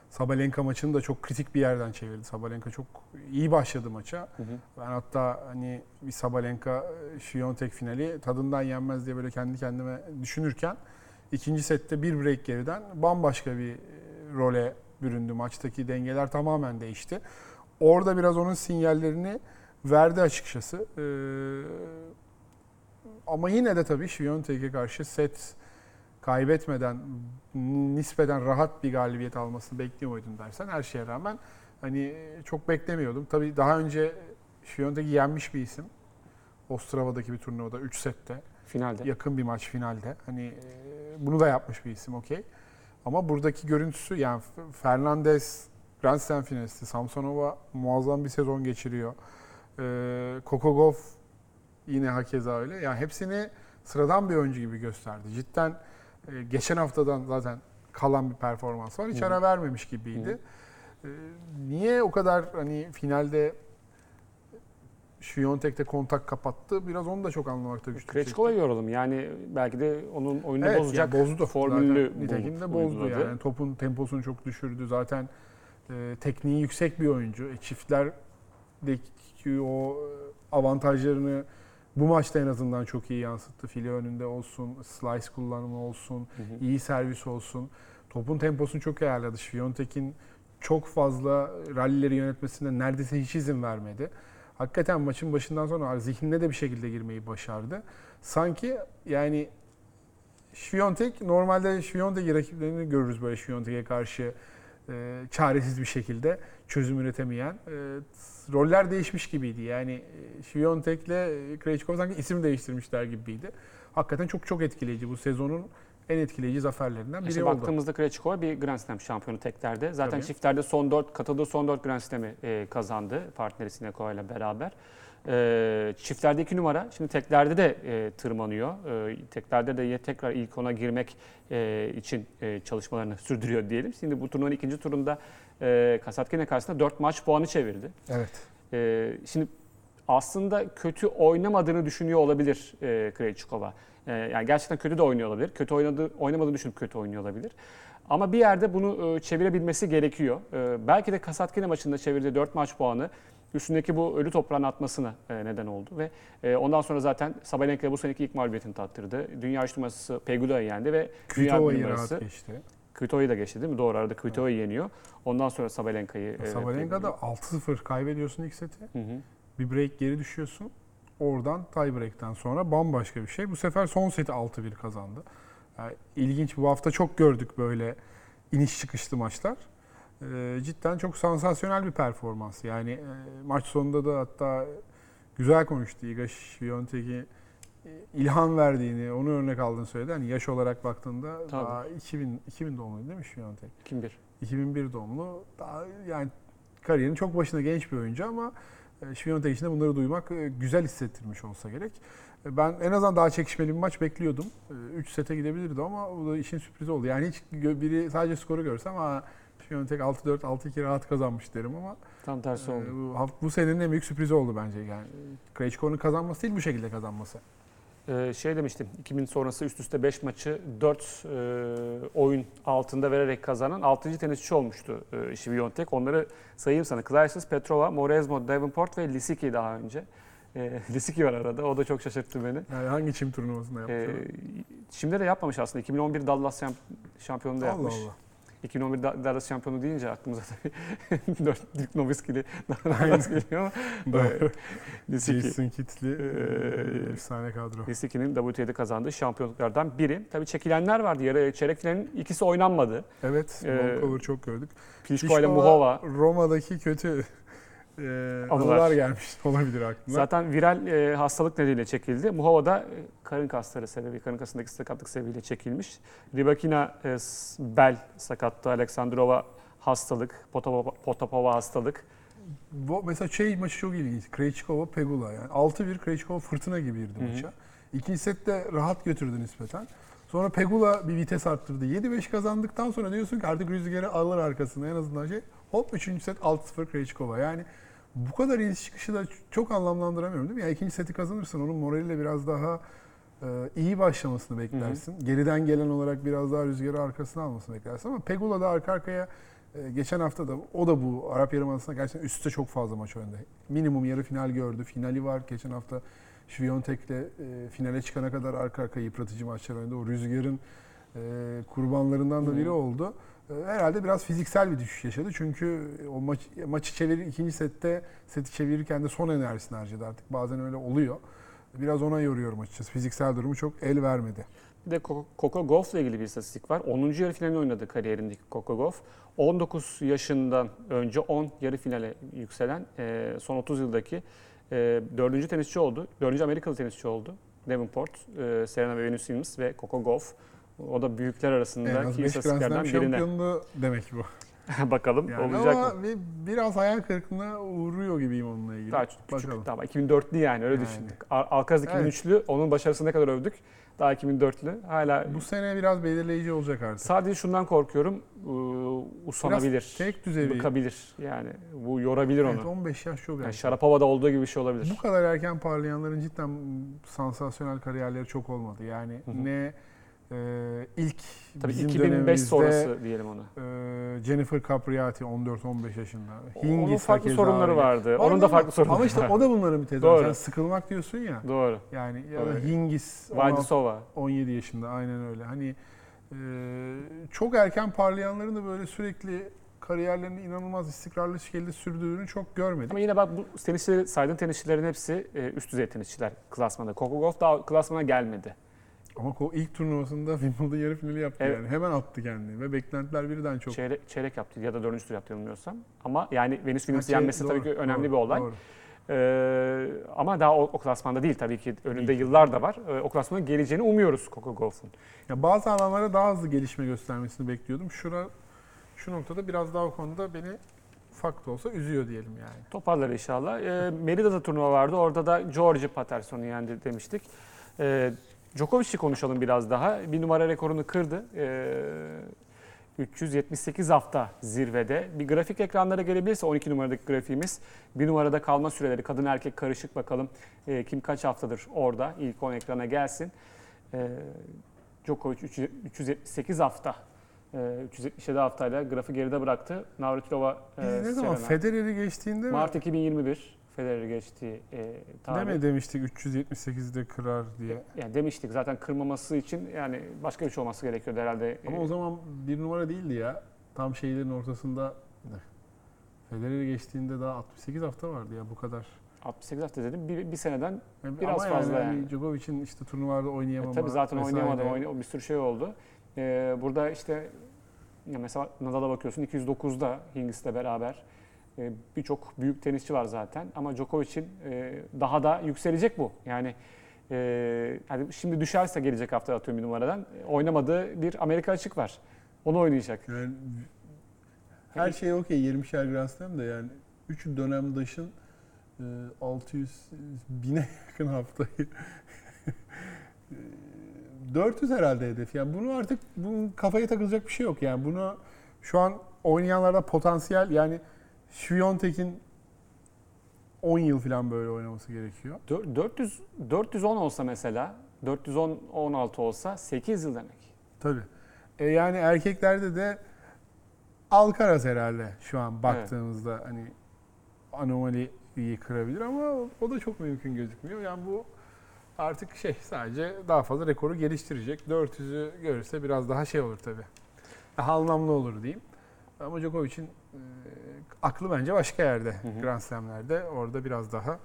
Sabalenka maçını da çok kritik bir yerden çevirdi. Sabalenka çok iyi başladı maça. Hı hı. Ben hatta hani bir Sabalenka Şiyontek finali tadından yenmez diye böyle kendi kendime düşünürken ikinci sette bir break geriden bambaşka bir e, role büründü. Maçtaki dengeler tamamen değişti. Orada biraz onun sinyallerini verdi açıkçası. Ee, ama yine de tabii Şiyontek'e karşı set kaybetmeden nispeten rahat bir galibiyet almasını bekliyor muydun dersen her şeye rağmen hani çok beklemiyordum. Tabii daha önce Şiyontek'i yenmiş bir isim. Ostrava'daki bir turnuvada 3 sette Finalde. yakın bir maç finalde. Hani e, bunu da yapmış bir isim okey. Ama buradaki görüntüsü yani Fernandez Grand Slam finalisti, Samsonova muazzam bir sezon geçiriyor. Ee, Kokogov yine hakeza öyle. Yani hepsini sıradan bir oyuncu gibi gösterdi. Cidden e, geçen haftadan zaten kalan bir performans var. Hiç Hı ara vermemiş gibiydi. Ee, niye o kadar hani finalde Şviyontek'te kontak kapattı. Biraz onu da çok anlamakta güçlük çekti. Krejcikova'yı yoralım. Yani belki de onun oyunu Evet, bozacak yani bozdu. formülünü Zaten nitekim de bozdu uyguladı. yani. Topun temposunu çok düşürdü. Zaten e, tekniği yüksek bir oyuncu. E, çiftlerdeki o e, avantajlarını bu maçta en azından çok iyi yansıttı. File önünde olsun, slice kullanımı olsun, Hı hı. iyi servis olsun. Topun temposunu çok iyi ayarladı. Şviyontek'in çok fazla rallileri yönetmesine neredeyse hiç izin vermedi. Hakikaten maçın başından sonra zihnine de bir şekilde girmeyi başardı. Sanki yani Şviyontek normalde Şviyontek rakiplerini görürüz böyle Şviyontek'e karşı e, çaresiz bir şekilde çözüm üretemeyen. E, roller değişmiş gibiydi. Yani Şviyontek'le e, Krejcikov sanki isim değiştirmişler gibiydi. Hakikaten çok çok etkileyici. Bu sezonun en etkileyici zaferlerinden biri İşte oldu. baktığımızda Krejcikova bir Grand Slam şampiyonu teklerde. Zaten Tabii. çiftlerde son 4 katıldığı son 4 Grand Slam'i e, kazandı partneri Sinekova ile beraber. E, çiftlerde 2 numara. Şimdi teklerde de e, tırmanıyor. E, teklerde de yine tekrar ilk ona girmek e, için e, çalışmalarını sürdürüyor diyelim. Şimdi bu turnuvanın ikinci turunda e, Kasatkine karşısında 4 maç puanı çevirdi. Evet. Ee, şimdi aslında kötü oynamadığını düşünüyor olabilir e, Krejcikova. Ee, yani gerçekten kötü de oynuyor olabilir. Kötü oynadığı, oynamadığını düşünüp kötü oynuyor olabilir. Ama bir yerde bunu e, çevirebilmesi gerekiyor. Ee, belki de Kasatkine maçında çevirdiği 4 maç puanı üstündeki bu ölü toprağın atmasına e, neden oldu. Ve e, ondan sonra zaten Sabalenka bu seneki ilk mağlubiyetini tattırdı. Dünya üç numarası Pegula'yı yendi ve dünya bir Kvitova'yı numarası geçti. Kvito'yu da geçti değil mi? Doğru arada Kvito'yu yeniyor. Ondan sonra Sabalenka'yı e, Sabalenka'da 6-0 kaybediyorsun ilk seti. Hı hı. Bir break geri düşüyorsun. Oradan tie break'ten sonra bambaşka bir şey. Bu sefer son seti 6-1 kazandı. Yani ilginç. Bu hafta çok gördük böyle iniş çıkışlı maçlar. Ee, cidden çok sansasyonel bir performans. Yani e, maç sonunda da hatta güzel konuştu. Iga Świątek'i e, ilham verdiğini, onu örnek aldığını söyledi. Hani yaş olarak baktığında Tabii. daha 2000 2000 doğumlu değil mi Świątek? Kim bir? 2001 doğumlu. Daha yani kariyerin çok başında genç bir oyuncu ama e, Świątek için de bunları duymak e, güzel hissettirmiş olsa gerek. E, Ben en azından daha çekişmeli bir maç bekliyordum. 3 sete gidebilirdi ama bu da işin sürprizi oldu. Yani hiç biri sadece skoru görsem ha Świątek 6-4, 6-2 rahat kazanmış derim ama Tam tersi e, oldu. bu, bu senenin en büyük sürprizi oldu bence. Yani Krejcikov'un kazanması değil bu şekilde kazanması. Ee, şey demiştim 2000 sonrası üst üste 5 maçı 4 e, oyun altında vererek kazanan 6. tenisçi olmuştu e, Świątek. Onları sayayım sana. Clijsters, Petrova, Morezmo, Davenport ve Lisicki daha önce. E, Lisicki var arada. O da çok şaşırttı beni. Yani hangi çim turnuvasında yaptı? E, şimdi de yapmamış aslında. 2011 Dallas şamp- şampiyonu da Allah yapmış. Allah. 2011 Da- Dallas şampiyonu deyince aklımıza tabii Dirk Nowitzki'li Dallas geliyor ama. Jason Kitt'li Ee, efsane kadro. Lisicki'nin WTA'de kazandığı şampiyonluklardan biri. Tabii çekilenler vardı. Yarı çeyrek finalin ikisi oynanmadı. Evet, Ee, çok gördük. Pliskova ile Muhova. Roma'daki kötü e, Anılar. gelmiş olabilir aklına. Zaten viral e, hastalık nedeniyle çekildi. Muhova da e, karın kasları sebebi, karın kasındaki sakatlık sebebiyle çekilmiş. Rybakina e, bel sakatlığı, Aleksandrova hastalık, Potapova, Potapova hastalık. Bu, mesela şey maçı çok ilginç. Krejcikova Pegula yani 6-1 Krejcikova fırtına gibi girdi Hı hı. maça. İkinci sette rahat götürdü nispeten. Sonra Pegula bir vites arttırdı. 7-5 kazandıktan sonra diyorsun ki artık rüzgarı alır arkasına en azından şey. Hop 3. set 6-0 Krejcikova. Yani bu kadar iniş çıkışı da çok anlamlandıramıyorum değil mi? Yani ikinci seti kazanırsan onun moraliyle biraz daha e, iyi başlamasını beklersin. Geriden gelen olarak biraz daha rüzgarı arkasına almasını beklersin ama Pegula da arka arkaya e, geçen hafta da o da bu Arap Yarımadası'nda gerçekten üstte çok fazla maç oynadı. Minimum yarı final gördü. Finali var. Geçen hafta Świątek'le e, finale çıkana kadar arka arkaya yıpratıcı maçlar oynadı. O rüzgarın e, kurbanlarından da biri oldu. E, herhalde biraz fiziksel bir düşüş yaşadı. Çünkü o maç, maçı çevir ikinci sette seti çevirirken de son enerjisini harcadı artık. Bazen öyle oluyor. Biraz ona yoruyorum açıkçası. Fiziksel durumu çok el vermedi. Bir de Coco- Gauff'la ilgili bir istatistik var. 10. yarı finalini oynadı kariyerindeki Coco Gauff. 19 yaşından önce 10 yarı finale yükselen e, son 30 yıldaki e, 4. tenisçi oldu. 4. Amerikalı tenisçi oldu. Davenport, e, Serena ve Venus Williams ve Coco Gauff. O da büyükler En arasındaki az 5 Grand istatistiklerden Slam birine. şampiyonluğu demek bu. Bakalım Yani olacak ama mı? bir, biraz hayal kırıklığına uğruyor gibiyim onunla ilgili. Daha küçük Bakalım. daha 2004'lü yani öyle Yani. düşündük. Al- Alcaraz Evet. 2003'lü onun başarısını ne kadar övdük. Daha 2004'lü hala Bu sene biraz belirleyici olacak artık. sadece şundan korkuyorum. Usanabilir. Biraz tek düzey Bıkabilir. Yani bu yorabilir onu. Evet, 15 yaş çok Yani erken. Şarapova'da olduğu gibi bir şey olabilir. Bu kadar erken parlayanların cidden sansasyonel kariyerleri çok olmadı. Yani hı. ne e, ilk Tabii bizim 2005 dönemimizde, sonrası diyelim onu. e, Jennifer Capriati 14-15 yaşında. Onun Hingis farklı hakeza sorunları vardı. Var Onun da farklı sorunları Ama işte o da bunların bir tezahürü. Sen sıkılmak diyorsun ya. Doğru. Yani ya da Doğru. Hingis 16 Vajdisova. 17 yaşında aynen öyle. Hani e, çok erken parlayanların da böyle sürekli kariyerlerini inanılmaz istikrarlı şekilde sürdüğünü çok görmedik. Ama yine bak bu tenisçileri, saydığın tenisçilerin hepsi e, üst düzey tenisçiler klasmanda. Gauff daha klasmana gelmedi. Ama o ilk turnuvasında Wimbledon yarı finali yaptı Evet. yani. Hemen attı kendini ve beklentiler birden çok. Çeyrek, çeyrek yaptı ya da dördüncü tur yaptı yanılmıyorsam. Ama yani Venus Williams'ı Ha, şey, yenmesi tabii doğru, ki önemli doğru, bir olay. doğru. Ee, ama daha o, o klasmanda değil tabii ki. Önünde yıllar da var. Ee, o klasmana geleceğini umuyoruz Coco Gauff'un. Ya bazı alanlara daha hızlı gelişme göstermesini bekliyordum. Şura, şu noktada biraz daha o konuda beni ufak da olsa üzüyor diyelim yani. Toparlar inşallah. Ee, Merida'da turnuva vardı. Orada da George Patterson'u yendi demiştik. Ee, Djokovic'i konuşalım biraz daha. Bir numara rekorunu kırdı. Ee, 378 hafta zirvede. Bir grafik ekranlara gelebilirse 12 numaradaki grafiğimiz. Bir numarada kalma süreleri kadın erkek karışık bakalım ee, kim kaç haftadır orada. İlk 10 ekrana gelsin. Ee, Djokovic 300 378 hafta. Ee, 377 haftayla grafı geride bıraktı. Navratilova e, ne zaman Serena. Federer'i geçtiğinde Mart 2021 Federer geçtiği e, tarih. ne mi demiştik 378'de kırar diye. Yani demiştik zaten kırmaması için yani başka bir şey olması gerekiyordu herhalde. Ama E, o zaman bir numara değildi ya. Tam şeylerin ortasında Federer'i geçtiğinde daha 68 hafta vardı ya bu kadar. 68 hafta dedim bir, bir seneden Yani Biraz ama fazla yani. yani. Djokovic'in işte turnuvalarda e, oynayamama tabii zaten vesaire. oynayamadı oyna, bir sürü şey oldu. E, burada işte ya mesela Nadal'a bakıyorsun 209'da Hingis'le beraber E, birçok büyük tenisçi var zaten ama Djokovic'in e, daha da yükselecek bu. Yani e, hani şimdi düşerse gelecek hafta atıyorum bir numaradan e, oynamadığı bir Amerika açık var. Onu oynayacak. Yani her şey okey 20'şer Grand Slam da yani 3 dönemdaşın e, 600 bine yakın haftayı e, 400 herhalde hedef. Yani bunu artık bunun kafaya takılacak bir şey yok. Yani bunu şu an oynayanlarda potansiyel yani Şviyontek'in 10 yıl falan böyle oynaması gerekiyor. Dör- 400 410 olsa mesela 410 16 olsa 8 yıl demek. Tabii. E yani erkeklerde de Alcaraz herhalde şu an baktığımızda hani anomaliyi kırabilir ama o, o da çok mümkün gözükmüyor. Yani bu artık şey sadece daha fazla rekoru geliştirecek. 400'ü görürse biraz daha şey olur tabii. Daha anlamlı olur diyeyim. Ama Djokovic'in e, aklı bence başka yerde. hı. Grand Slam'lerde orada biraz daha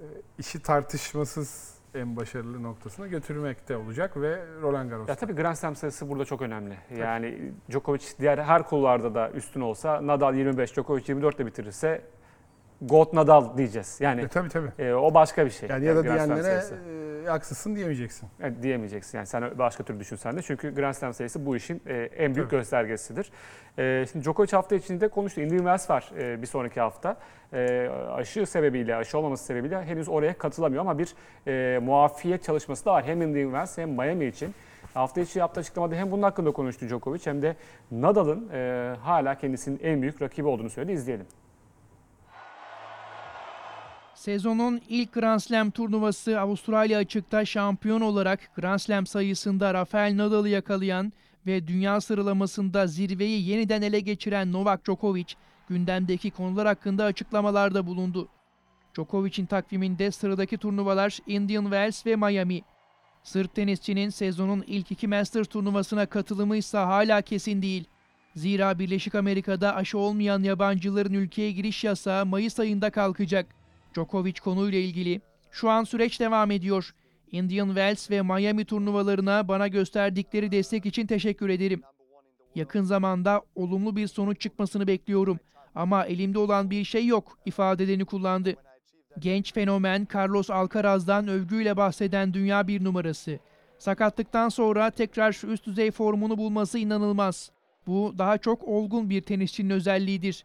e, işi tartışmasız en başarılı noktasına götürmekte olacak ve Roland Garros'ta. Ya tabii Grand Slam sayısı burada çok önemli. Yani Djokovic diğer her kulvarda da üstün olsa Nadal 25, Djokovic 24 ile bitirirse Gold Nadal diyeceğiz. Yani E, tabii tabii. e, o başka bir şey. Yani ya da Grand diyenlere e, haksızsın diyemeyeceksin. E, diyemeyeceksin. Yani sen başka türlü düşünsen de. Çünkü Grand Slam sayısı bu işin e, en büyük Tabii. göstergesidir. E, şimdi Djokovic hafta içinde konuştu. Indian Wells var e, bir sonraki hafta. E, aşı sebebiyle, aşı olmaması sebebiyle henüz oraya katılamıyor ama bir e, muafiyet çalışması da var. Hem Indian Wells hem Miami için. Hafta içi yaptığı açıklamada hem bunun hakkında konuştu Djokovic hem de Nadal'ın e, hala kendisinin en büyük rakibi olduğunu söyledi. İzleyelim. Sezonun ilk Grand Slam turnuvası Avustralya açıkta şampiyon olarak Grand Slam sayısında Rafael Nadal'ı yakalayan ve dünya sıralamasında zirveyi yeniden ele geçiren Novak Djokovic gündemdeki konular hakkında açıklamalarda bulundu. Djokovic'in takviminde sıradaki turnuvalar Indian Wells ve Miami. Sırp tenisçinin sezonun ilk iki Masters turnuvasına katılımı ise hala kesin değil. Zira Birleşik Amerika'da aşı olmayan yabancıların ülkeye giriş yasağı Mayıs ayında kalkacak. Djokovic konuyla ilgili şu an süreç devam ediyor. Indian Wells ve Miami turnuvalarına bana gösterdikleri destek için teşekkür ederim. Yakın zamanda olumlu bir sonuç çıkmasını bekliyorum ama elimde olan bir şey yok ifadelerini kullandı. Genç fenomen Carlos Alcaraz'dan övgüyle bahseden dünya bir numarası. Sakatlıktan sonra tekrar üst düzey formunu bulması inanılmaz. Bu daha çok olgun bir tenisçinin özelliğidir.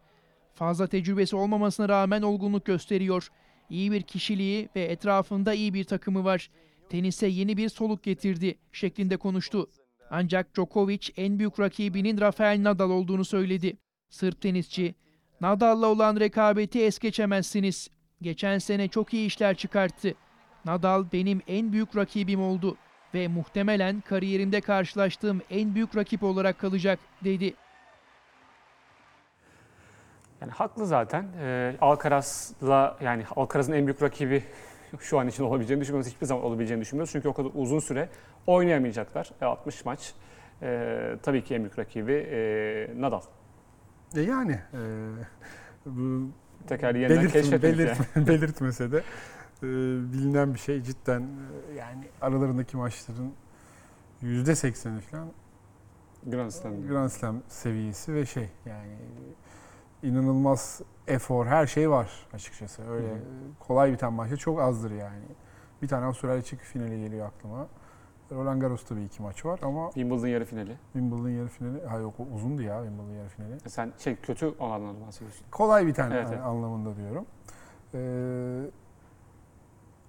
Fazla tecrübesi olmamasına rağmen olgunluk gösteriyor. İyi bir kişiliği ve etrafında iyi bir takımı var. Tenise yeni bir soluk getirdi şeklinde konuştu. Ancak Djokovic en büyük rakibinin Rafael Nadal olduğunu söyledi. Sırp tenisçi, Nadal'la olan rekabeti es geçemezsiniz. Geçen sene çok iyi işler çıkarttı. Nadal benim en büyük rakibim oldu ve muhtemelen kariyerimde karşılaştığım en büyük rakip olarak kalacak dedi. Yani haklı zaten. Ee, Alcaraz'la yani Alcaraz'ın en büyük rakibi şu an için olabileceğini düşünmüyoruz. Hiçbir zaman olabileceğini düşünmüyoruz. Çünkü o kadar uzun süre oynayamayacaklar. E, 60 maç. Ee, tabii ki en büyük rakibi e, Nadal. E yani e, bu Tekrar yeniden belirt, keşfetmek yani. belirtmese de e, bilinen bir şey cidden e, yani aralarındaki maçların %80'i falan Grand Slam. Grand Slam seviyesi ve şey yani inanılmaz efor her şey var açıkçası. Öyle Hı kolay biten maçta çok azdır yani. Bir tane Avustralya çıkı finali geliyor aklıma. Roland Garros'ta bir iki maç var ama Wimbledon yarı finali. Wimbledon yarı finali, ha yok o uzundu ya Wimbledon yarı finali. E Sen şey kötü olanlardan bahsediyorsun. Kolay biten Evet, yani evet. anlamında diyorum. Ee,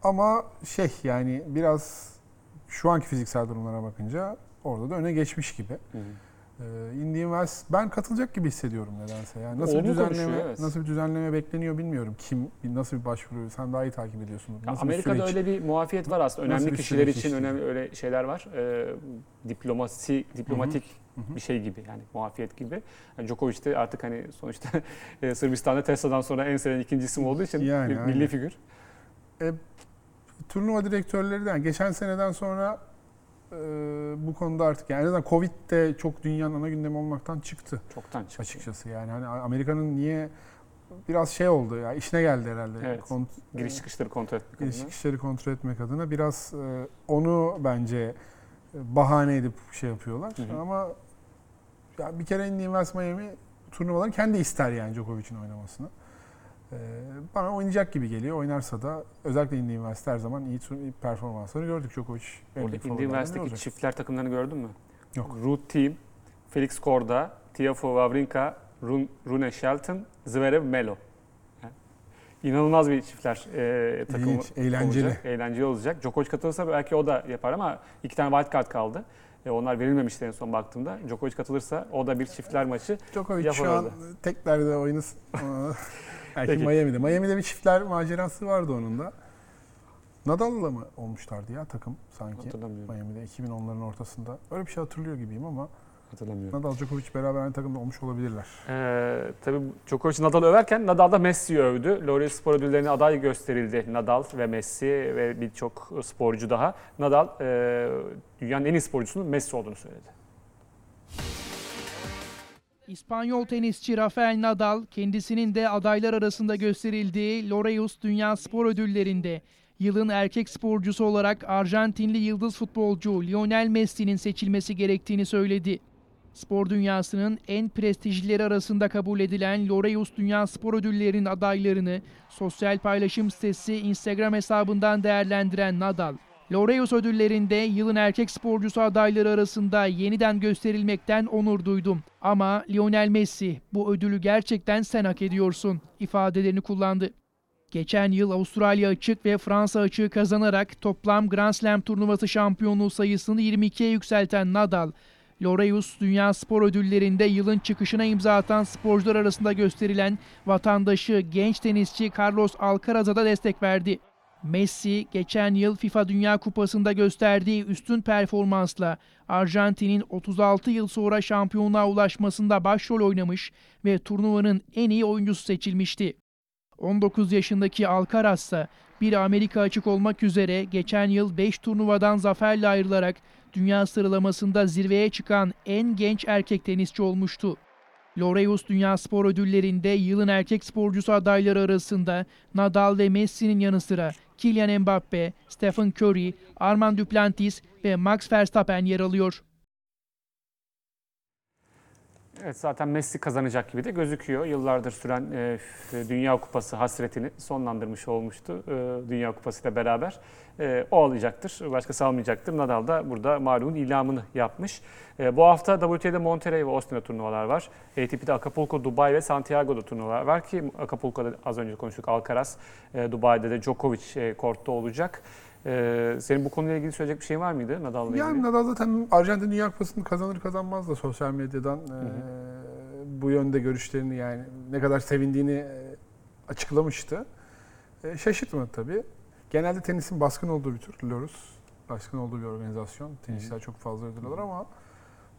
ama şey yani biraz şu anki fiziksel durumlara bakınca orada da öne geçmiş gibi. Hı hı. Ee, Indian Wells ben katılacak gibi hissediyorum nedense. Yani nasıl bir Olumlu düzenleme evet. nasıl bir düzenleme bekleniyor bilmiyorum. Kim nasıl bir başvuru sen daha iyi takip ediyorsun. Ya Nasıl bir Amerika'da süreç? öyle bir muafiyet var aslında. Önemli bir kişiler için işliyor? önemli öyle şeyler var. Ee, diplomasi, diplomatik Hı hı. bir şey gibi yani muafiyet gibi. Yani Djokovic de artık hani sonuçta e, Sırbistan'da Tesla'dan sonra en sevilen ikinci isim olduğu için Yani, bir milli aynen. figür. turnuva direktörleri de yani geçen seneden sonra e, bu konuda artık yani en azından Covid de çok dünyanın ana gündemi olmaktan çıktı. Çoktan çıktı. açıkçası. Yani hani Amerika'nın niye biraz şey oldu ya işine geldi herhalde. Evet. Kont- Giriş çıkışları kontrol etmek giriş adına. çıkışları kontrol etmek adına biraz e, onu bence e, bahane edip şey yapıyorlar. Hı hı. Ama ya bir kere Indian Wells Miami turnuvaları kendi ister yani Djokovic'in oynamasını. E, bana oynayacak gibi geliyor. Oynarsa da özellikle Indian Wells'te her zaman iyi, performansları gördük. Djokovic en Orada büyük Indian favorilerden biri Wells'teki olacak. çiftler takımlarını gördün mü? Yok. Root Team, Felix Korda, Tiafoe Wawrinka, Rune, Rune Shelton, Zverev Melo. Yani İnanılmaz bir çiftler e, takımı İlginç, eğlenceli. olacak. Eğlenceli olacak. Djokovic katılırsa belki o da yapar ama iki tane wild card kaldı. E, onlar verilmemişti en son baktığımda. Djokovic katılırsa o da bir çiftler maçı. Djokovic Yapar şu an orada. teklerde oynasın. Belki Peki. Miami'de. Miami'de bir çiftler macerası vardı onun da. Nadal'la mı olmuşlardı ya takım sanki? Hatırlamıyorum. Miami'de 2010'ların ortasında. Öyle bir şey hatırlıyor gibiyim ama Hatırlamıyorum. Nadal Djokovic beraber aynı takımda olmuş olabilirler. Ee, tabii Djokovic Nadal'ı överken Nadal da Messi'yi övdü. Laureus Spor ödüllerine aday gösterildi Nadal ve Messi ve birçok sporcu daha. Nadal e, dünyanın en iyi sporcusunun Messi olduğunu söyledi. İspanyol tenisçi Rafael Nadal kendisinin de adaylar arasında gösterildiği Laureus Dünya Spor Ödülleri'nde yılın erkek sporcusu olarak Arjantinli yıldız futbolcu Lionel Messi'nin seçilmesi gerektiğini söyledi. Spor dünyasının en prestijlileri arasında kabul edilen Laureus Dünya Spor Ödülleri'nin adaylarını sosyal paylaşım sitesi Instagram hesabından değerlendiren Nadal, Laureus ödüllerinde yılın erkek sporcusu adayları arasında yeniden gösterilmekten onur duydum. Ama Lionel Messi bu ödülü gerçekten sen hak ediyorsun ifadelerini kullandı. Geçen yıl Avustralya açık ve Fransa açığı kazanarak toplam Grand Slam turnuvası şampiyonluğu sayısını 22'ye yükselten Nadal, Laureus Dünya Spor Ödülleri'nde yılın çıkışına imza atan sporcular arasında gösterilen vatandaşı genç tenisçi Carlos Alcaraz'a da destek verdi. Messi geçen yıl FIFA Dünya Kupası'nda gösterdiği üstün performansla Arjantin'in 36 yıl sonra şampiyonluğa ulaşmasında başrol oynamış ve turnuvanın en iyi oyuncusu seçilmişti. 19 yaşındaki Alcaraz ise bir Amerika açık olmak üzere geçen yıl 5 turnuvadan zaferle ayrılarak dünya sıralamasında zirveye çıkan en genç erkek tenisçi olmuştu. Laureus Dünya Spor Ödülleri'nde yılın erkek sporcusu adayları arasında Nadal ve Messi'nin yanı sıra Kylian Mbappe, Stephen Curry, Armand Duplantis ve Max Verstappen yer alıyor. Evet zaten Messi kazanacak gibi de gözüküyor. Yıllardır süren e, Dünya Kupası hasretini sonlandırmış olmuştu e, Dünya Kupası ile beraber. E, o alacaktır, başkası almayacaktır. Nadal da burada malumun ilamını yapmış. E, bu hafta WTA'de Monterrey ve Austin'de turnuvalar var. ATP'de Acapulco, Dubai ve Santiago'da turnuvalar var ki Acapulco'da az önce konuştuk Alcaraz, e, Dubai'de de Djokovic e, kortta olacak. E, senin bu konuyla ilgili söyleyecek bir şey var mıydı Nadal'la ilgili? Yani Nadal zaten Arjantin Dünya Kupası'nı kazanır kazanmaz da sosyal medyadan e, bu yönde görüşlerini yani ne kadar sevindiğini açıklamıştı. E, şaşırtmadı tabii. Genelde tenisin baskın olduğu bir tür. Lorus. Baskın olduğu bir organizasyon. Tenisçiler çok fazla ödül alır ama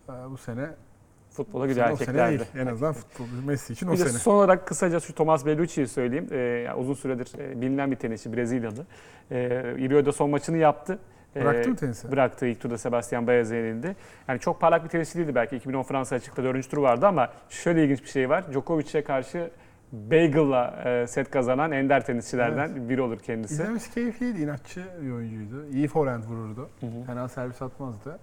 e, bu sene Futbola o sene erkeklerde. değil. En azından futbol. Messi için o Bir de sene. son olarak kısaca şu Thomas Bellucci'yi söyleyeyim. Ee, yani uzun süredir e, bilinen bir tenisçi Brezilyalı. Ee, Rio'da son maçını yaptı. Ee, Bıraktı mı tenisi? Bıraktı ilk turda Sebastian Baez'e yenildi. Yani çok parlak bir tenisçi değildi belki 2010 Fransa açıkta 4. turu vardı ama şöyle ilginç bir şey var. Djokovic'e karşı Bagel'la e, set kazanan ender tenisçilerden biri olur kendisi. İzlemesi keyifliydi. inatçı bir oyuncuydu. İyi forehand vururdu. Hı hı. Fena servis atmazdı.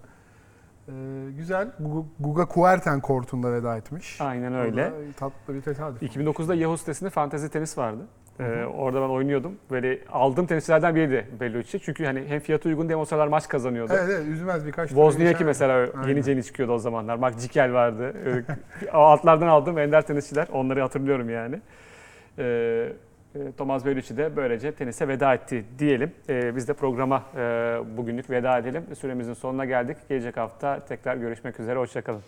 Ee, güzel. Gu- Guga Kuerten kortunda veda etmiş. Aynen öyle. da tatlı bir tesadüf. 2009'da Yahoo sitesinde fantezi tenis vardı. Ee, orada ben oynuyordum. Böyle aldığım tenisçilerden biriydi Bellucci. Çünkü hani hem fiyatı uygun hem o sıralar maç kazanıyordu. Evet evet üzmez birkaç tane Wozniacki mesela Aynen. yeni yeni çıkıyordu o zamanlar. Mark Jikel vardı. Altlardan aldığım ender tenisçiler. Onları hatırlıyorum yani. Ee, e, Thomas Bellucci de böylece tenise veda etti diyelim. Ee, biz de programa e, bugünlük veda edelim. Süremizin sonuna geldik. Gelecek hafta tekrar görüşmek üzere. Hoşçakalın.